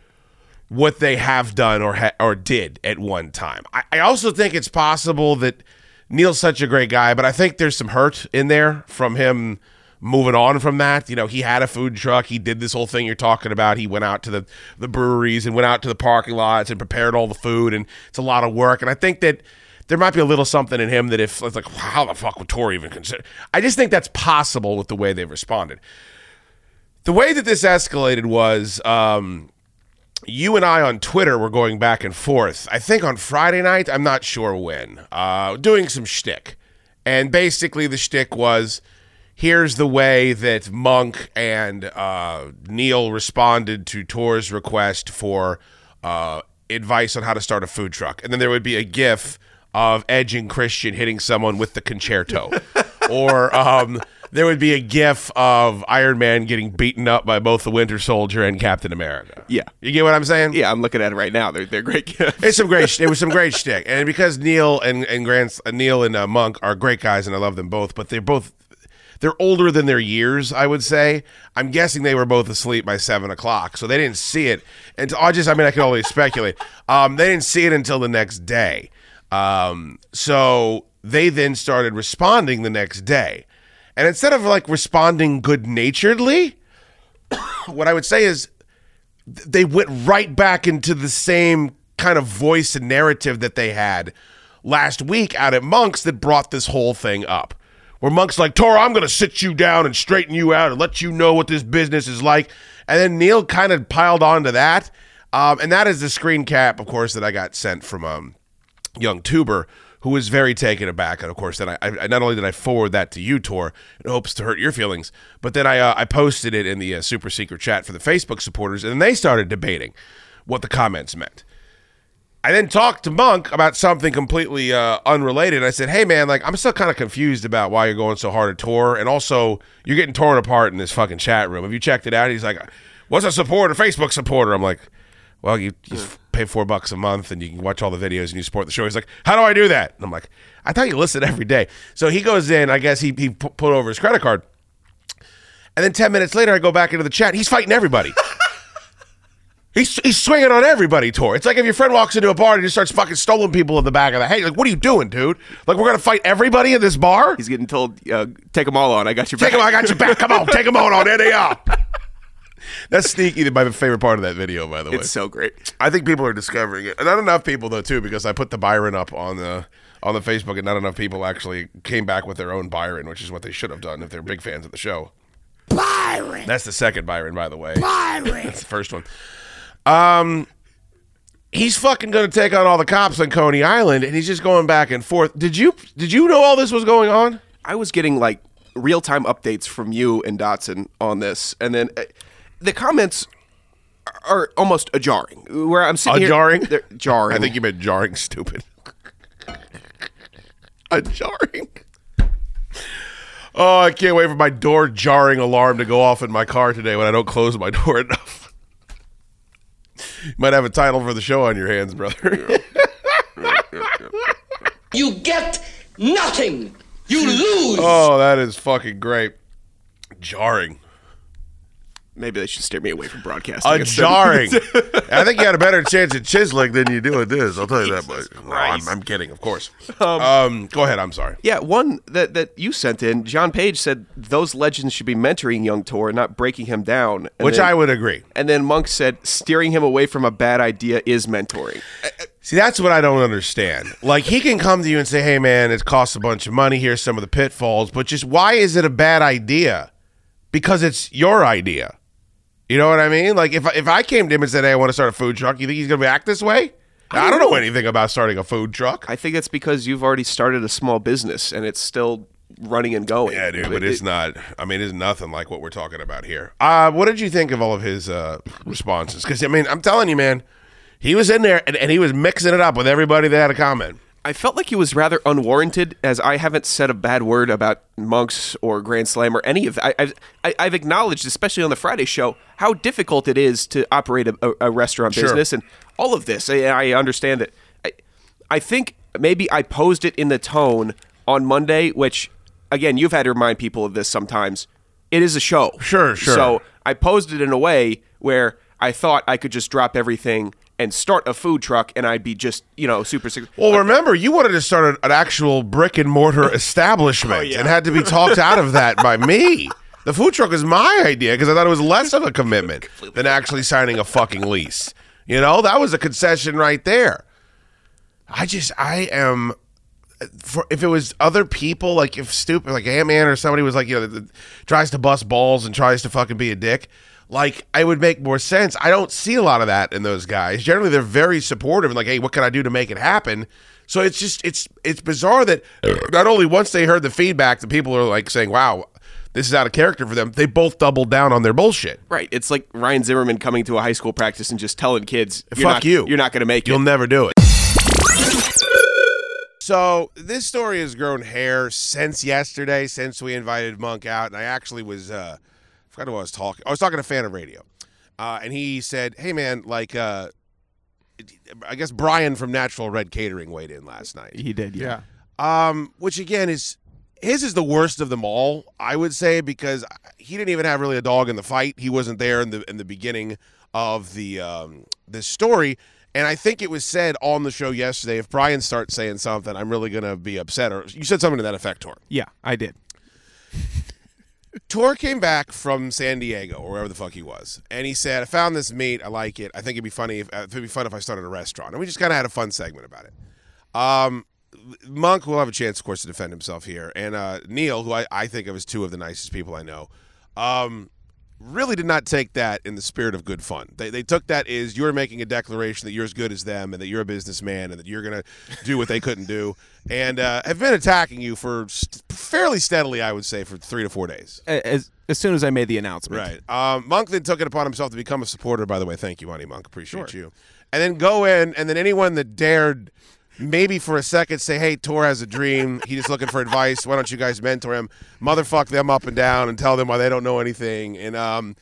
what they have done or ha- or did at one time. I, I also think it's possible that Neil's such a great guy, but I think there's some hurt in there from him moving on from that. You know, he had a food truck. He did this whole thing you're talking about. He went out to the, the breweries and went out to the parking lots and prepared all the food, and it's a lot of work. And I think that there might be a little something in him that if it's like, how the fuck would Tori even consider? I just think that's possible with the way they've responded. The way that this escalated was um, you and I on Twitter were going back and forth. I think on Friday night, I'm not sure when, uh, doing some shtick. And basically, the shtick was here's the way that Monk and uh, Neil responded to Tor's request for uh, advice on how to start a food truck. And then there would be a gif of Edge and Christian hitting someone with the con-chair-to. or um, there would be a gif of Iron Man getting beaten up by both the Winter Soldier and Captain America. Yeah. You get what I'm saying? Yeah, I'm looking at it right now. They're they're great gifts. It's some great. it was some great shtick, and because Neil and and Grant, uh, Neil and uh, Monk are great guys, and I love them both. But they're both they're older than their years. I would say. I'm guessing they were both asleep by seven o'clock, so they didn't see it. And I just, I mean, I can only speculate. Um, they didn't see it until the next day. Um, so they then started responding the next day, and instead of like responding good naturedly, what I would say is they went right back into the same kind of voice and narrative that they had last week out at Monks that brought this whole thing up. Where Monk's like, Tora, I'm going to sit you down and straighten you out and let you know what this business is like. And then Neil kind of piled onto that. Um, and that is the screen cap, of course, that I got sent from um, young tuber who was very taken aback. And of course then I, I not only did i forward that to you tor in hopes to hurt your feelings but then i uh, i posted it in the uh, super secret chat for the facebook supporters and they started debating what the comments meant. I then talked to monk about something completely uh, unrelated. I said hey man like i'm still kind of confused about why you're going so hard at tor and also you're getting torn apart in this fucking chat room. Have you checked it out? He's like what's a supporter facebook supporter? I'm like well, you, you pay four bucks a month and you can watch all the videos and you support the show. He's like, how do I do that? And I'm like, I thought you listen every day. So he goes in, I guess he, he put over his credit card. And then 10 minutes later, I go back into the chat. He's fighting everybody. he's, he's swinging on everybody, Tor. It's like if your friend walks into a bar and just starts fucking stoling people in the back of the head. Like, what are you doing, dude? Like, we're going to fight everybody in this bar? He's getting told, uh, take them all on. I got your back. Take them, I got your back. Come on, take them on on there they are. That's sneaky. My favorite part of that video, by the way. It's so great. I think people are discovering it. Not enough people though, too, because I put the Byron up on the on the Facebook, and not enough people actually came back with their own Byron, which is what they should have done if they're big fans of the show. Byron! That's the second Byron, by the way. Byron! That's the first one. Um, he's fucking going to take on all the cops on Coney Island, and he's just going back and forth. Did you did you know all this was going on? I was getting like real time updates from you and Dotson on this, and then uh, the comments are almost a jarring. Where I'm sitting A here, jarring? they're jarring. I think you meant jarring, stupid. a jarring. Oh, I can't wait for my door jarring alarm to go off in my car today when I don't close my door enough. You might have a title for the show on your hands, brother. You get nothing. You lose. oh, that is fucking great. Jarring. Maybe they should steer me away from broadcasting. A instead. jarring. I think you had a better chance at chiseling than you do at this. I'll tell you that much. No, I'm, I'm kidding, of course. Um, go ahead. I'm sorry. Yeah, one that, that you sent in, John Page said those legends should be mentoring young Tor, and not breaking him down. And Which then- I would agree. And then Monk said steering him away from a bad idea is mentoring. See, that's what I don't understand. Like, he can come to you and say, hey, man, it costs a bunch of money. Here's some of the pitfalls. But just why is it a bad idea? Because it's your idea. You know what I mean? Like, if, I- if I came to him and said, hey, I want to start a food truck, you think he's going to act this way? I don't know anything about starting a food truck. I think it's because you've already started a small business and it's still running and going. Yeah, dude, but it's not. I mean, it's nothing like what we're talking about here. Uh, what did you think of all of his uh, responses? Because I mean, I'm telling you, man, he was in there and, and he was mixing it up with everybody that had a comment. I felt like he was rather unwarranted, as I haven't said a bad word about monks or Grand Slam or any of that. I, I've, I, I've acknowledged, especially on the Friday show, how difficult it is to operate a, a, restaurant Sure. business and all of this. I, I understand that. I, I think maybe I posed it in the tone on Monday, which, again, you've had to remind people of this sometimes. It is a show. Sure, sure. So I posed it in a way where I thought I could just drop everything and start a food truck and I'd be just, you know, super secret. Well, remember, you wanted to start an, actual brick and mortar establishment oh, and had to be talked out of that by me. The food truck is my idea because I thought it was less of a commitment than actually signing a fucking lease. You know, that was a concession right there. I just, I am for if it was other people, like if stupid, like Ant Man or somebody was like, you know, tries to bust balls and tries to fucking be a dick, like I would make more sense. I don't see a lot of that in those guys. Generally, they're very supportive and like, hey, what can I do to make it happen? So it's just it's it's bizarre that not only once they heard the feedback, the people are like saying, wow. This is out of character for them. They both doubled down on their bullshit. Right. It's like Ryan Zimmerman coming to a high school practice and just telling kids, Fuck not, you. You're not going to make it You'll never do it. So this story has grown hair since yesterday, since we invited Monk out, and I actually was uh, forgot who I was talking. I was talking to a fan of radio, uh, and he said, "Hey man, like uh, I guess Brian from Natural Red Catering weighed in last night. He did, yeah. Um, which again is his is the worst of them all, I would say, because he didn't even have really a dog in the fight. He wasn't there in the in the beginning of the um, this story, and I think it was said on the show yesterday. If Brian starts saying something, I'm really gonna be upset. Or you said something to that effect, Tor. Yeah, I did. Tor came back from San Diego or wherever the fuck he was, and he said, "I found this meat. I like it. I think it'd be funny. If, uh, it'd be fun if I started a restaurant." And we just kind of had a fun segment about it. Um, Monk will have a chance, of course, to defend himself here, and uh, Neil, who I, I think of as two of the nicest people I know, um, really did not take that in the spirit of good fun. They, they took that as you're making a declaration that you're as good as them and that you're a businessman and that you're going to do what they couldn't do, and uh, have been attacking you for st- fairly steadily, I would say, for three to four days. As as soon as I made the announcement, Right. Um, Monk then took it upon himself to become a supporter. By the way, thank you, Money Monk. Appreciate you. And then go in, and then anyone that dared, maybe for a second, say, "Hey, Tor has a dream. He's just looking for advice. Why don't you guys mentor him? Motherfuck them up and down and tell them why they don't know anything." And um,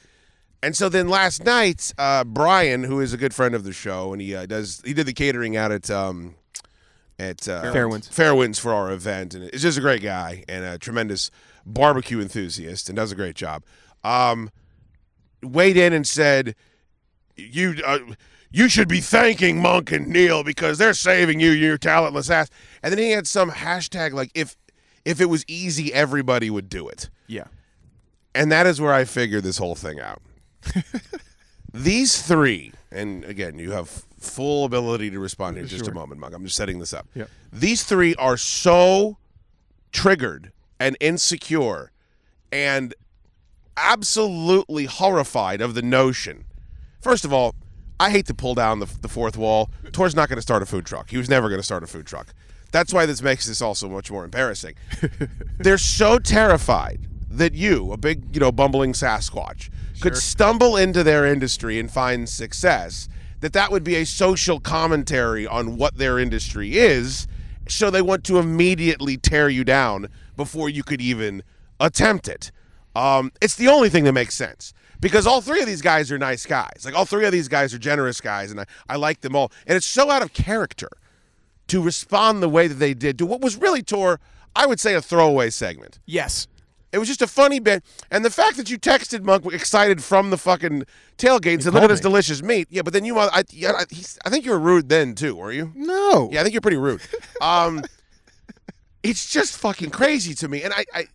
and so then last night, uh, Brian, who is a good friend of the show, and he uh, does he did the catering out at um, at uh, Fairwinds. Fairwinds for our event, and it's just a great guy and a tremendous barbecue enthusiast, and does a great job. Um, weighed in and said, "You." Uh, you should be thanking Monk and Neil because they're saving you, your talentless ass. And then he had some hashtag like if if it was easy, everybody would do it. Yeah. And that is where I figured this whole thing out. These three, and again, you have full ability to respond here in just a moment, Monk. I'm just setting this up. Yep. These three are so triggered and insecure and absolutely horrified of the notion. First of all, I hate to pull down the, the fourth wall. Tor's not going to start a food truck. He was never going to start a food truck. That's why this makes this also much more embarrassing. They're so terrified that you, a big, you know, bumbling Sasquatch, could stumble into their industry and find success, that that would be a social commentary on what their industry is. So they want to immediately tear you down before you could even attempt it. Um, it's the only thing that makes sense because all three of these guys are nice guys. Like all three of these guys are generous guys, and I, I like them all. And it's so out of character to respond the way that they did to what was really Tor, I would say, a throwaway segment. Yes. It was just a funny bit, and the fact that you texted Monk excited from the fucking tailgate and said, "Look at this delicious meat." Yeah, but then you, I, I, I think you were rude then too, were you? No. Yeah, I think you're pretty rude. Um, it's just fucking crazy to me, and I, I,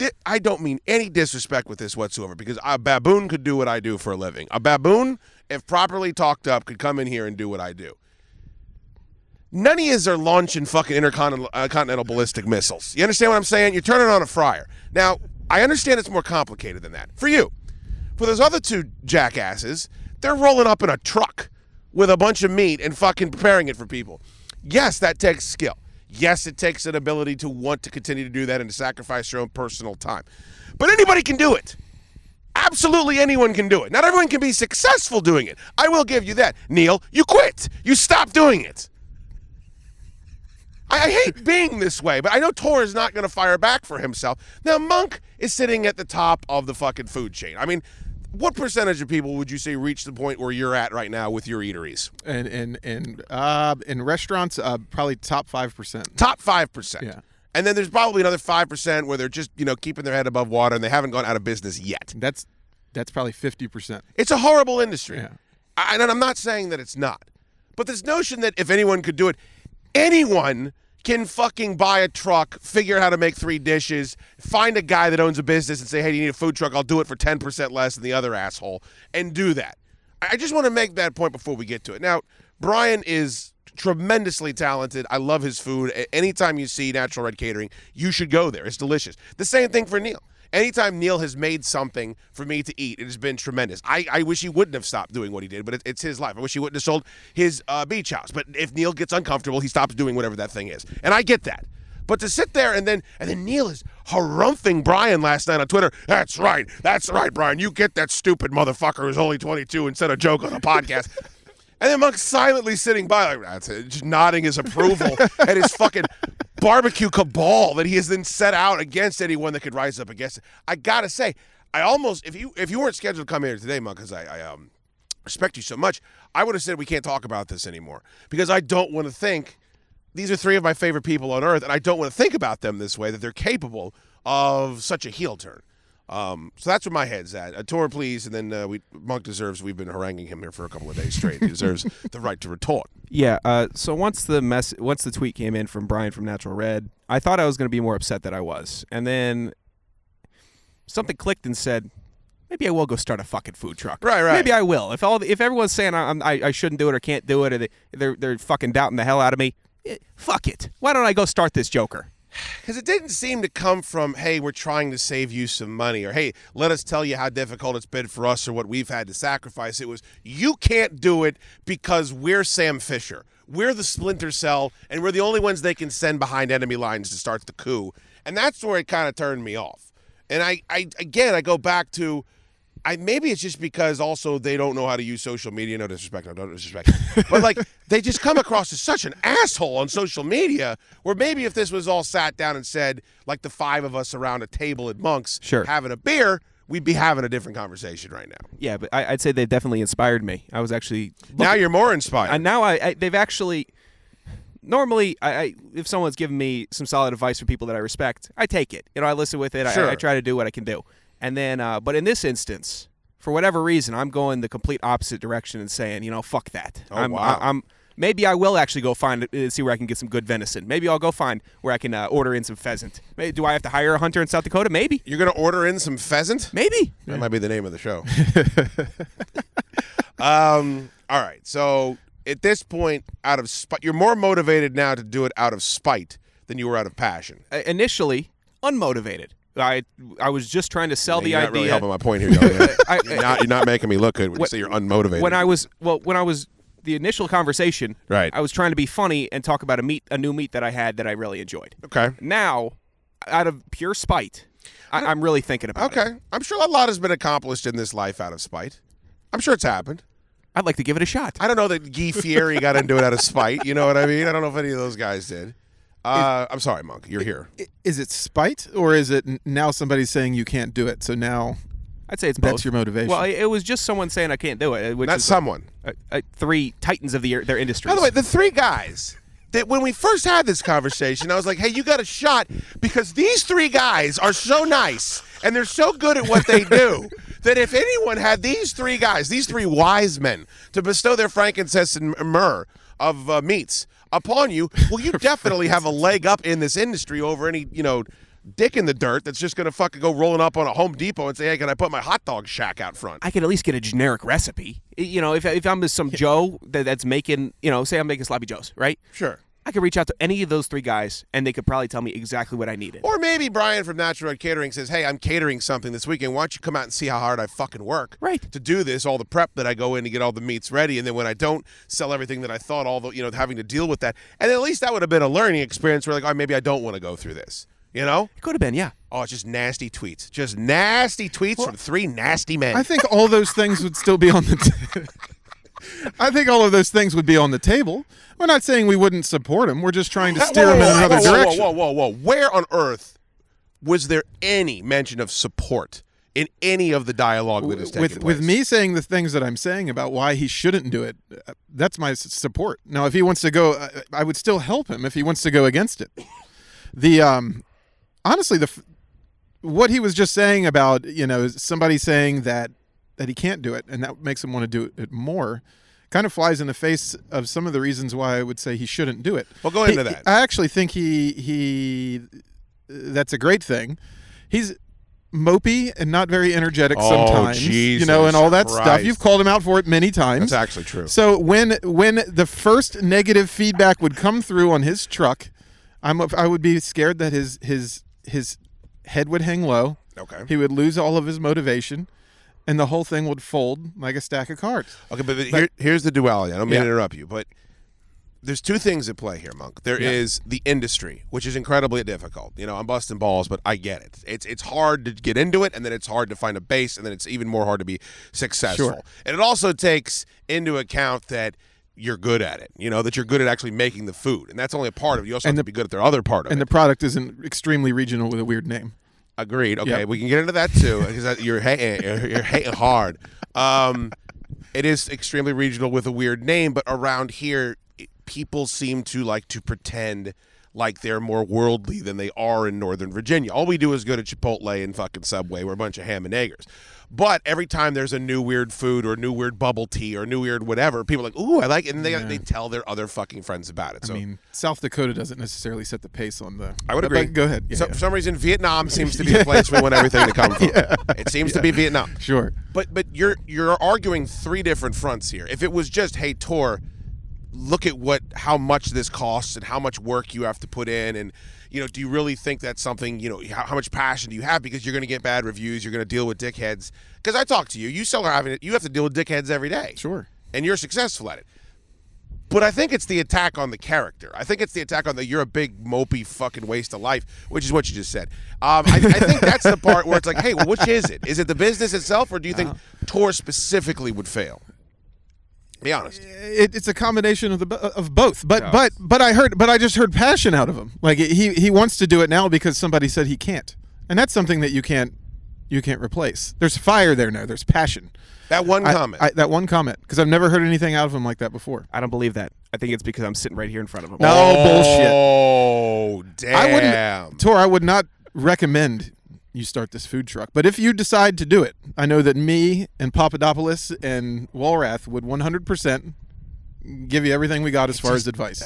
di- I don't mean any disrespect with this whatsoever because a baboon could do what I do for a living. A baboon, if properly talked up, could come in here and do what I do. None of are launching fucking intercontinental uh, ballistic missiles. You understand what I'm saying? You're turning on a fryer. Now, I understand it's more complicated than that. For you. For those other two jackasses, they're rolling up in a truck with a bunch of meat and fucking preparing it for people. Yes, that takes skill. Yes, it takes an ability to want to continue to do that and to sacrifice your own personal time. But anybody can do it. Absolutely anyone can do it. Not everyone can be successful doing it. I will give you that. Neil, you quit. You stop doing it. I, I hate being this way, but I know Tor is not going to fire back for himself. Now, Monk is sitting at the top of the fucking food chain. I mean, what percentage of people would you say reach the point where you're at right now with your eateries? And and and uh, in restaurants, uh, probably top five percent. Top five percent. Yeah. And then there's probably another five percent where they're just you know keeping their head above water and they haven't gone out of business yet. That's that's probably fifty percent. It's a horrible industry. Yeah. I, and I'm not saying that it's not. But this notion that if anyone could do it, anyone can fucking buy a truck, figure out how to make three dishes, find a guy that owns a business and say, hey, do you need a food truck? I'll do it for 10% less than the other asshole, and do that. I just want to make that point before we get to it. Now, Brian is tremendously talented. I love his food. Anytime you see Natural Red Catering, you should go there. It's delicious. The same thing for Neil. Anytime Neil has made something for me to eat, it has been tremendous. I, I wish he wouldn't have stopped doing what he did, but it, it's his life. I wish he wouldn't have sold his uh, beach house. But if Neil gets uncomfortable, he stops doing whatever that thing is, and I get that. But to sit there and then and then Neil is harumphing Brian last night on Twitter. That's right. That's right, Brian. You get that stupid motherfucker who's only 22 and said a joke on a podcast. And then Monk's silently sitting by, like, that's it, just nodding his approval at his fucking barbecue cabal that he has then set out against anyone that could rise up against it. I gotta say, I almost if you if you weren't scheduled to come here today, Monk, because I, I um respect you so much, I would have said we can't talk about this anymore because I don't want to think these are three of my favorite people on earth, and I don't want to think about them this way that they're capable of such a heel turn. Um, so that's where my head's at. A tour, please, and then uh, we Monk deserves. We've been haranguing him here for a couple of days straight. He deserves the right to retort. Yeah. Uh, so once the mess, once the tweet came in from Brian from Natural Red, I thought I was going to be more upset than I was, and then something clicked and said, maybe I will go start a fucking food truck. Right, right. Maybe I will. If all if everyone's saying I'm, I I shouldn't do it or can't do it, or they they're they're fucking doubting the hell out of me, eh, fuck it. Why don't I go start this Joker? Because it didn't seem to come from, hey, we're trying to save you some money, or hey, let us tell you how difficult it's been for us or what we've had to sacrifice. It was, you can't do it because we're Sam Fisher. We're the Splinter Cell, and we're the only ones they can send behind enemy lines to start the coup. And that's where it kind of turned me off. And I, I again, I go back to, I maybe it's just because also they don't know how to use social media. No disrespect, no, disrespect. but like they just come across as such an asshole on social media. Where maybe if this was all sat down and said, like the five of us around a table at Monks, Sure. having a beer, we'd be having a different conversation right now. Yeah, but I, I'd say they definitely inspired me. I was actually Now you're more inspired. And now I, I they've actually. Normally, I, I if someone's giving me some solid advice from people that I respect, I take it. You know, I listen with it. Sure. I, I try to do what I can do. And then, uh, but in this instance, for whatever reason, I'm going the complete opposite direction and saying, you know, fuck that. Oh, I'm, wow. I, am maybe I will actually go find uh, see where I can get some good venison. Maybe I'll go find where I can uh, order in some pheasant. Maybe, do I have to hire a hunter in South Dakota? Maybe. You're gonna order in some pheasant? Maybe. That might be the name of the show. um. All right. So at this point, out of spite, you're more motivated now to do it out of spite than you were out of passion. Uh, initially, unmotivated. I I was just trying to sell the you're idea. not really helping my point here. Man. I- you're, not, you're not making me look good when you say you're unmotivated. when I was well, when I was the initial conversation, Right. I was trying to be funny and talk about a meat, a new meat that I had that I really enjoyed. okay. Now, out of pure spite, I, uh, I'm really thinking about it. Okay. I'm sure a lot has been accomplished in this life out of spite. I'm sure it's happened. I'd like to give it a shot. I don't know that Guy Fieri got into it out of spite. You know what I mean? I don't know if any of those guys did. Uh, I'm sorry, Monk. You're here. I- it spite or is it now somebody's saying you can't do it? So now I'd say it's that's both. your motivation. Well, it was just someone saying I can't do it, which Not is someone. uh, uh, three titans of the their industry. By the way, the three guys that when we first had this conversation, I was like, hey, you got a shot because these three guys are so nice and they're so good at what they do that if anyone had these three guys, these three wise men, to bestow their frankincense and myrrh of uh, meats upon you, well, you definitely have a leg up in this industry over any, you know, dick in the dirt that's just going to fucking go rolling up on a Home Depot and say, hey, can I put my hot dog shack out front? I could at least get a generic recipe. You know, if, if I'm some Joe that, that's making, you know, say I'm making sloppy joes, right? Sure. I could reach out to any of those three guys, and they could probably tell me exactly what I needed. Or maybe Brian from Natural Red Catering says, "Hey, I'm catering something this weekend. Why don't you come out and see how hard I fucking work Right. to do this? All the prep that I go in to get all the meats ready, and then when I don't sell everything that I thought, all the you know having to deal with that, and at least that would have been a learning experience. Where like, oh, maybe I don't want to go through this. You know? It could have been, yeah. Oh, it's just nasty tweets, just nasty tweets from three nasty men. I think all those things would still be on the. T- I think all of those things would be on the table. We're not saying we wouldn't support him. We're just trying to steer whoa, them in another whoa, whoa, direction. Whoa, whoa, whoa, whoa! Where on earth was there any mention of support in any of the dialogue that is taking with place? with me saying the things that I'm saying about why he shouldn't do it, uh, that's my support. Now, if he wants to go, uh, I would still help him if he wants to go against it. The um, honestly, the what he was just saying about you know somebody saying that that he can't do it and that makes him want to do it more. Kind of flies in the face of some of the reasons why I would say he shouldn't do it. Well, go He- into that. I actually think he he that's a great thing. He's mopey and not very energetic Oh, sometimes. you know, and all that stuff. You've called him out for it many times. That's actually true. So when when the first negative feedback would come through on his truck, I'm I would be scared that his his his head would hang low. Okay. He would lose all of his motivation, and the whole thing would fold like a stack of cards. Okay, but, but here, here's the duality. I don't mean Yeah. to interrupt you, but there's two things at play here, Monk. There is Yeah. the industry, which is incredibly difficult. You know, I'm busting balls, but I get it. It's it's hard to get into it, and then it's hard to find a base, and then it's even more hard to be successful. Sure. And it also takes into account that you're good at it. You know that you're good at actually making the food, and that's only a part of it. You also And have to be good at the other part of And it. the product isn't extremely regional with a weird name. Agreed. Okay, Yep. we can get into that too because you're hating, you're, you're hating hard. Um, it is extremely regional with a weird name, but around here, people seem to like to pretend like they're more worldly than they are in Northern Virginia. All we do is go to Chipotle and fucking Subway. We're a bunch of ham and eggers. But every time there's a new weird food or new weird bubble tea or new weird whatever, people are like, ooh, I like it. And they, Yeah. they tell their other fucking friends about it. So I mean, South Dakota doesn't necessarily set the pace on the. I would agree. Go ahead. Yeah, so, yeah. For some reason, Vietnam seems to be the place we want everything to come from. It seems to be Vietnam. Sure. But but you're you're arguing three different fronts here. If it was just hey Tor, look at what how much this costs and how much work you have to put in and you know do you really think that's something you know how, how much passion do you have because you're going to get bad reviews you're going to deal with dickheads because I talk to you you still are having it you have to deal with dickheads every day sure and you're successful at it but I think it's the attack on the character. I think it's the attack on the you're a big mopey fucking waste of life, which is what you just said. Um, I, I think that's the part where it's like, hey, well, which is it? Is it the business itself, or do you think Tor specifically would fail? Be honest. Uh, it, it's a combination of the of both. But but but I heard but I just heard passion out of him. Like he he wants to do it now because somebody said he can't, and that's something that you can't you can't replace. There's fire there now. There's passion. That one I- comment. I, that one comment, because I've never heard anything out of him like that before. I don't believe that. I think it's because I'm sitting right here in front of him. No bullshit. Oh damn! I wouldn't, Tor. I would not recommend you start this food truck. But if you decide to do it, I know that me and Papadopoulos and Walrath would 100% give you everything we got as far as advice.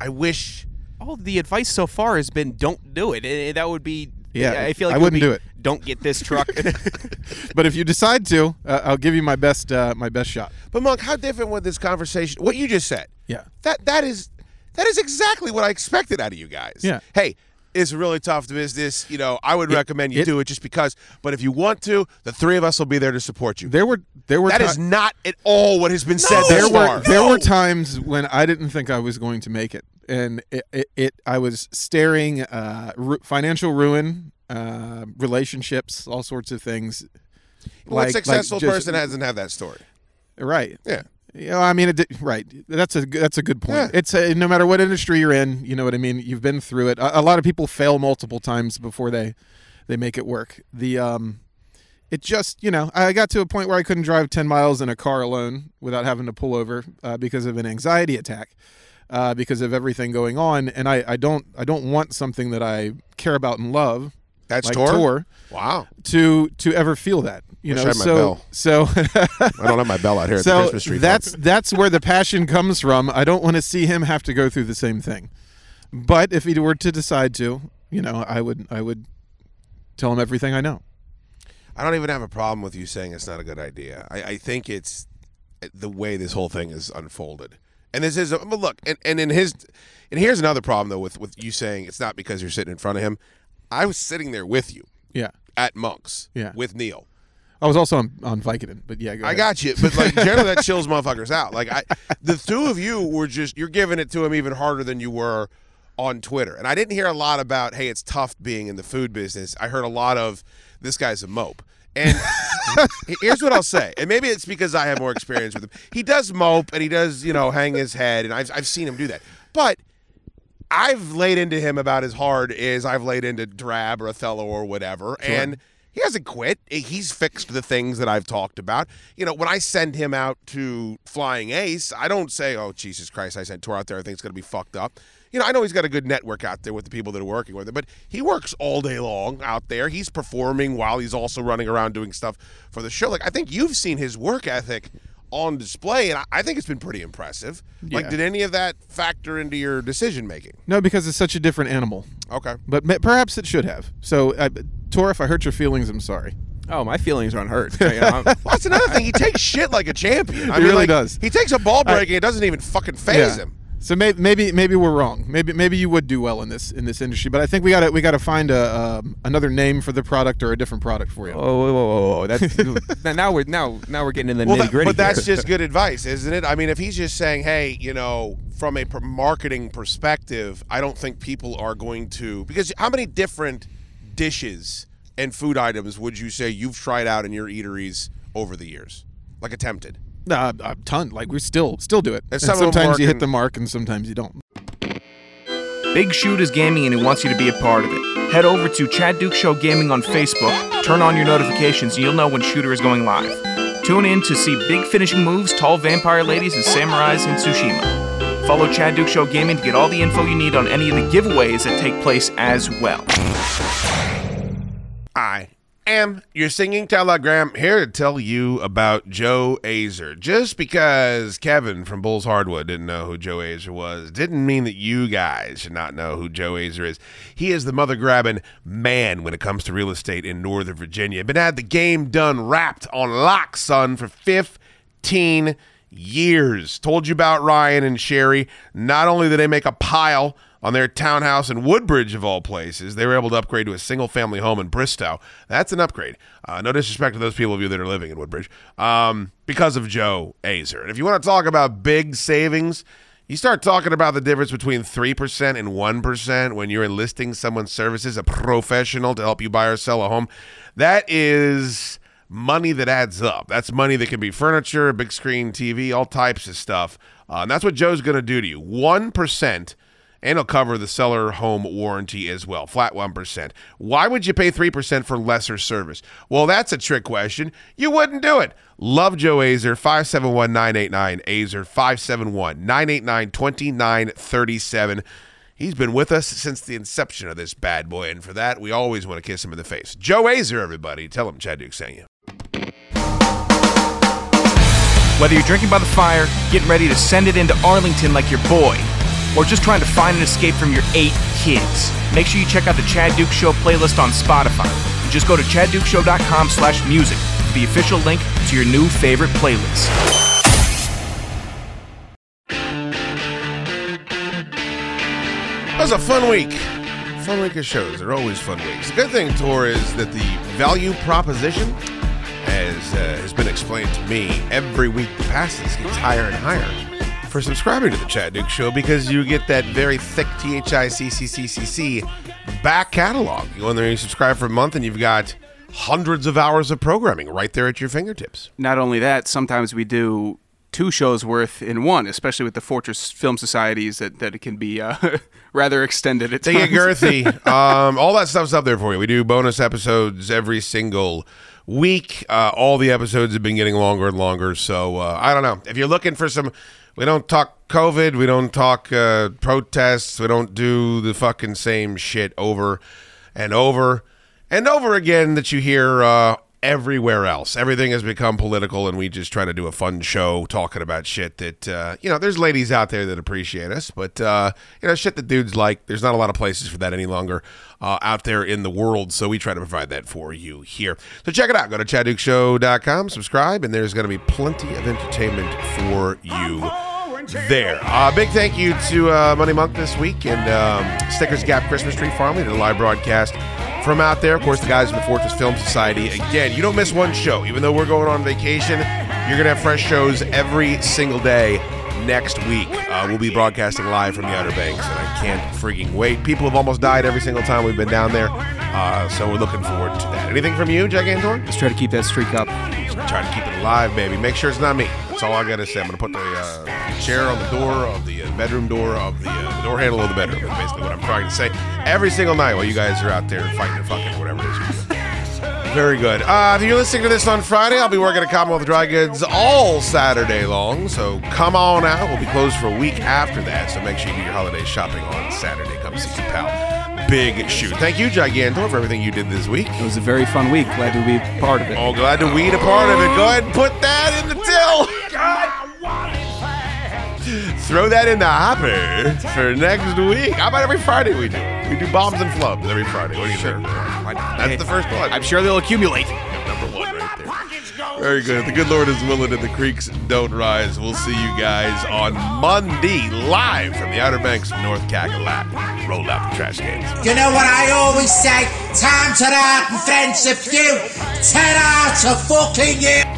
I wish all the advice so far has been don't do it. That would be. Yeah, I feel like I would wouldn't be, do it. Don't get this truck. but if you decide to, uh, I'll give you my best uh, my best shot. But Monk, how different would this conversation? What you just said. Yeah. That that is that is exactly what I expected out of you guys. Yeah. Hey, it's a really tough business. You know, I would recommend you it- do it just because. But if you want to, the three of us will be there to support you. There were there were That is not at all what has been said there were there were times when I didn't think I was going to make it, and it, it, it I was staring uh, ru- financial ruin, uh, relationships, all sorts of things. what Like- successful like just- person hasn't had that story? Right. Yeah. You know, I mean, it, right. That's a that's a good point. Yeah. It's a, no matter what industry you're in, you know what I mean. You've been through it. A, a lot of people fail multiple times before they they make it work. The um, it just you know, I got to a point where I couldn't drive ten miles in a car alone without having to pull over uh, because of an anxiety attack, uh, because of everything going on, and I I don't I don't want something that I care about and love. That's like Tor? Tor Wow. to to ever feel that you Wish know I so so I don't have my bell out here at the so Christmas tree that's that's where the passion comes from i don't want to see him have to go through the same thing but if he were to decide to you know i would i would tell him everything i know I don't even have a problem with you saying it's not a good idea. I, I think it's eh, the way this whole thing is unfolded. And this is, but look, and, and in his, and here's another problem though with with you saying it's not because you're sitting in front of him. I was sitting there with you yeah at Monks, Yeah. with Neil. i was also on, on vicodin but yeah go I got you, but like generally that chills motherfuckers out. Like I, the two of you were just you're giving it to him even harder than you were on Twitter. And I didn't hear a lot about hey, it's tough being in the food business. I heard a lot of this guy's a mope. And here's what I'll say, and maybe it's because I have more experience with him. He does mope and he does you know hang his head, and I've I've seen him do that, but. I've laid into him about as hard as I've laid into Drab or Othello or whatever, and he hasn't quit. He's fixed the things that I've talked about. You know, when I send him out to Flying Ace, I don't say, "Oh Jesus Christ, I sent Tor out there. I think it's going to be fucked up." You know, I know he's got a good network out there with the people that are working with him, but he works all day long out there. He's performing while he's also running around doing stuff for the show. Like I think you've seen his work ethic on display, and I- I think it's been pretty impressive. Like, did any of that factor into your decision making? no because it's such a different animal Okay. but ma- perhaps it should have so uh, Tor, if I hurt your feelings, I'm sorry. Oh, my feelings are unhurt. You know, Well, that's another thing. He takes shit like a champion. I He mean, really like, does. He takes a ball I- break and it doesn't even fucking phase him. So maybe maybe maybe we're wrong. Maybe maybe you would do well in this in this industry, but I think we got to we got to find a um, another name for the product or a different product for you. Oh, whoa, whoa, whoa, whoa. That's now we're now now we're getting in the Well, nitty that- gritty. but that's just good advice, isn't it? I mean, if he's just saying, "Hey, you know, from a marketing perspective, I don't think people are going to because how many different dishes and food items would you say you've tried out in your eateries over the years, like attempted? Uh, a ton. Like we still still do it. And And some of them sometimes you hit the mark, and sometimes you don't. Big Shoot is gaming and he wants you to be a part of it. Head over to Chad Dukes Show Gaming on Facebook, turn on your notifications, and you'll know when Shooter is going live. Tune in to see big finishing moves, tall vampire ladies, and samurais in Tsushima. Follow Chad Dukes Show Gaming to get all the info you need on any of the giveaways that take place as well. I am your singing telegram here to tell you about Joe Azer. Just because Kevin from Bulls Hardwood didn't know who Joe Azer was, didn't mean that you guys should not know who Joe Azer is. He is the mother grabbing man when it comes to real estate in Northern Virginia. Been had the game done wrapped on lock, son, for 15 years. Told you about Ryan and Sherry. Not only did they make a pile on their townhouse in Woodbridge, of all places, they were able to upgrade to a single family home in Bristow. That's an upgrade. Uh, no disrespect to those people of you that are living in Woodbridge um, because of Joe Azer. And if you want to talk about big savings, you start talking about the difference between 3% and 1% when you're enlisting someone's services, a professional to help you buy or sell a home. That is money that adds up. That's money that can be furniture, big screen TV, all types of stuff. Uh, and that's what Joe's going to do to you. 1%. And it'll cover the seller home warranty as well, flat 1%. Why would you pay 3% for lesser service? Well, that's a trick question. You wouldn't do it. Love Joe Azer, 571 989 Azer, 571 989 2937. He's been with us since the inception of this bad boy, and for that, we always want to kiss him in the face. Joe Azer, everybody. Tell him Chad Dukes sent you. Whether you're drinking by the fire, getting ready to send it into Arlington like your boy, or just trying to find an escape from your eight kids, make sure you check out the Chad Dukes Show playlist on Spotify. Just go to chaddukeshow.com slash music for the official link to your new favorite playlist. That was a fun week. Fun week of shows. They're always fun weeks. The good thing, Tor, is that the value proposition, as uh, has been explained to me, every week that passes gets higher and higher for subscribing to the Chad Dukes Show because you get that very thick THICCCCC back catalog. You go in there, and you subscribe for a month, and you've got hundreds of hours of programming right there at your fingertips. Not only that, sometimes we do two shows worth in one, especially with the Fortress Film Societies, that, that it can be uh, rather extended at They get girthy. um, all that stuff's up there for you. We do bonus episodes every single week. Uh, all the episodes have been getting longer and longer. So uh, I don't know. If you're looking for some, we don't talk COVID. We don't talk uh, protests. We don't do the fucking same shit over and over and over again that you hear uh, everywhere else. Everything has become political, and we just try to do a fun show talking about shit that uh, you know. There's ladies out there that appreciate us, but uh, you know, shit that dudes like. There's not a lot of places for that any longer uh, out there in the world, so we try to provide that for you here. So check it out. Go to chaddukeshow.com, subscribe, and there's going to be plenty of entertainment for you there. Uh, big thank you to uh, Money Monk this week and um, Snickers Gap Christmas Tree Farm. We did a live broadcast from out there. Of course, the guys from the Fortress Film Society. Again, you don't miss one show. Even though we're going on vacation, you're going to have fresh shows every single day next week. Uh, we'll be broadcasting live from the Outer Banks, and I can't freaking wait. People have almost died every single time we've been down there, uh, so we're looking forward to that. Anything from you, Gigantor? Let's try to keep that streak up. Try to keep it alive, baby. Make sure it's not me. That's all I gotta say. I'm gonna put the uh, chair on the door of the uh, bedroom door of the, uh, the door handle of the bedroom. Is basically what I'm trying to say every single night while you guys are out there fighting and fucking whatever it is. You're doing. Very good. Uh, if you're listening to this on Friday, I'll be working at Commonwealth Dry Goods all Saturday long. So come on out. We'll be closed for a week after that. So make sure you do your holiday shopping on Saturday. Come see your pal. Big shoot. Thank you, Gigantor, for everything you did this week. It was a very fun week. Glad to be part of it. Oh, glad to weed a part of it. Go ahead and put that in the till. Throw that in the hopper for next week. How about every Friday we do? We do bombs and flubs every Friday. What do you think? That's the first one. I'm sure they'll accumulate. Number one right there. Very good. The good Lord is willing and the creeks don't rise. We'll see you guys on Monday live from the Outer Banks of North Cackalack. Roll out the trash cans. You know what I always say? Time to hard and friendship few. Ten out to fucking you.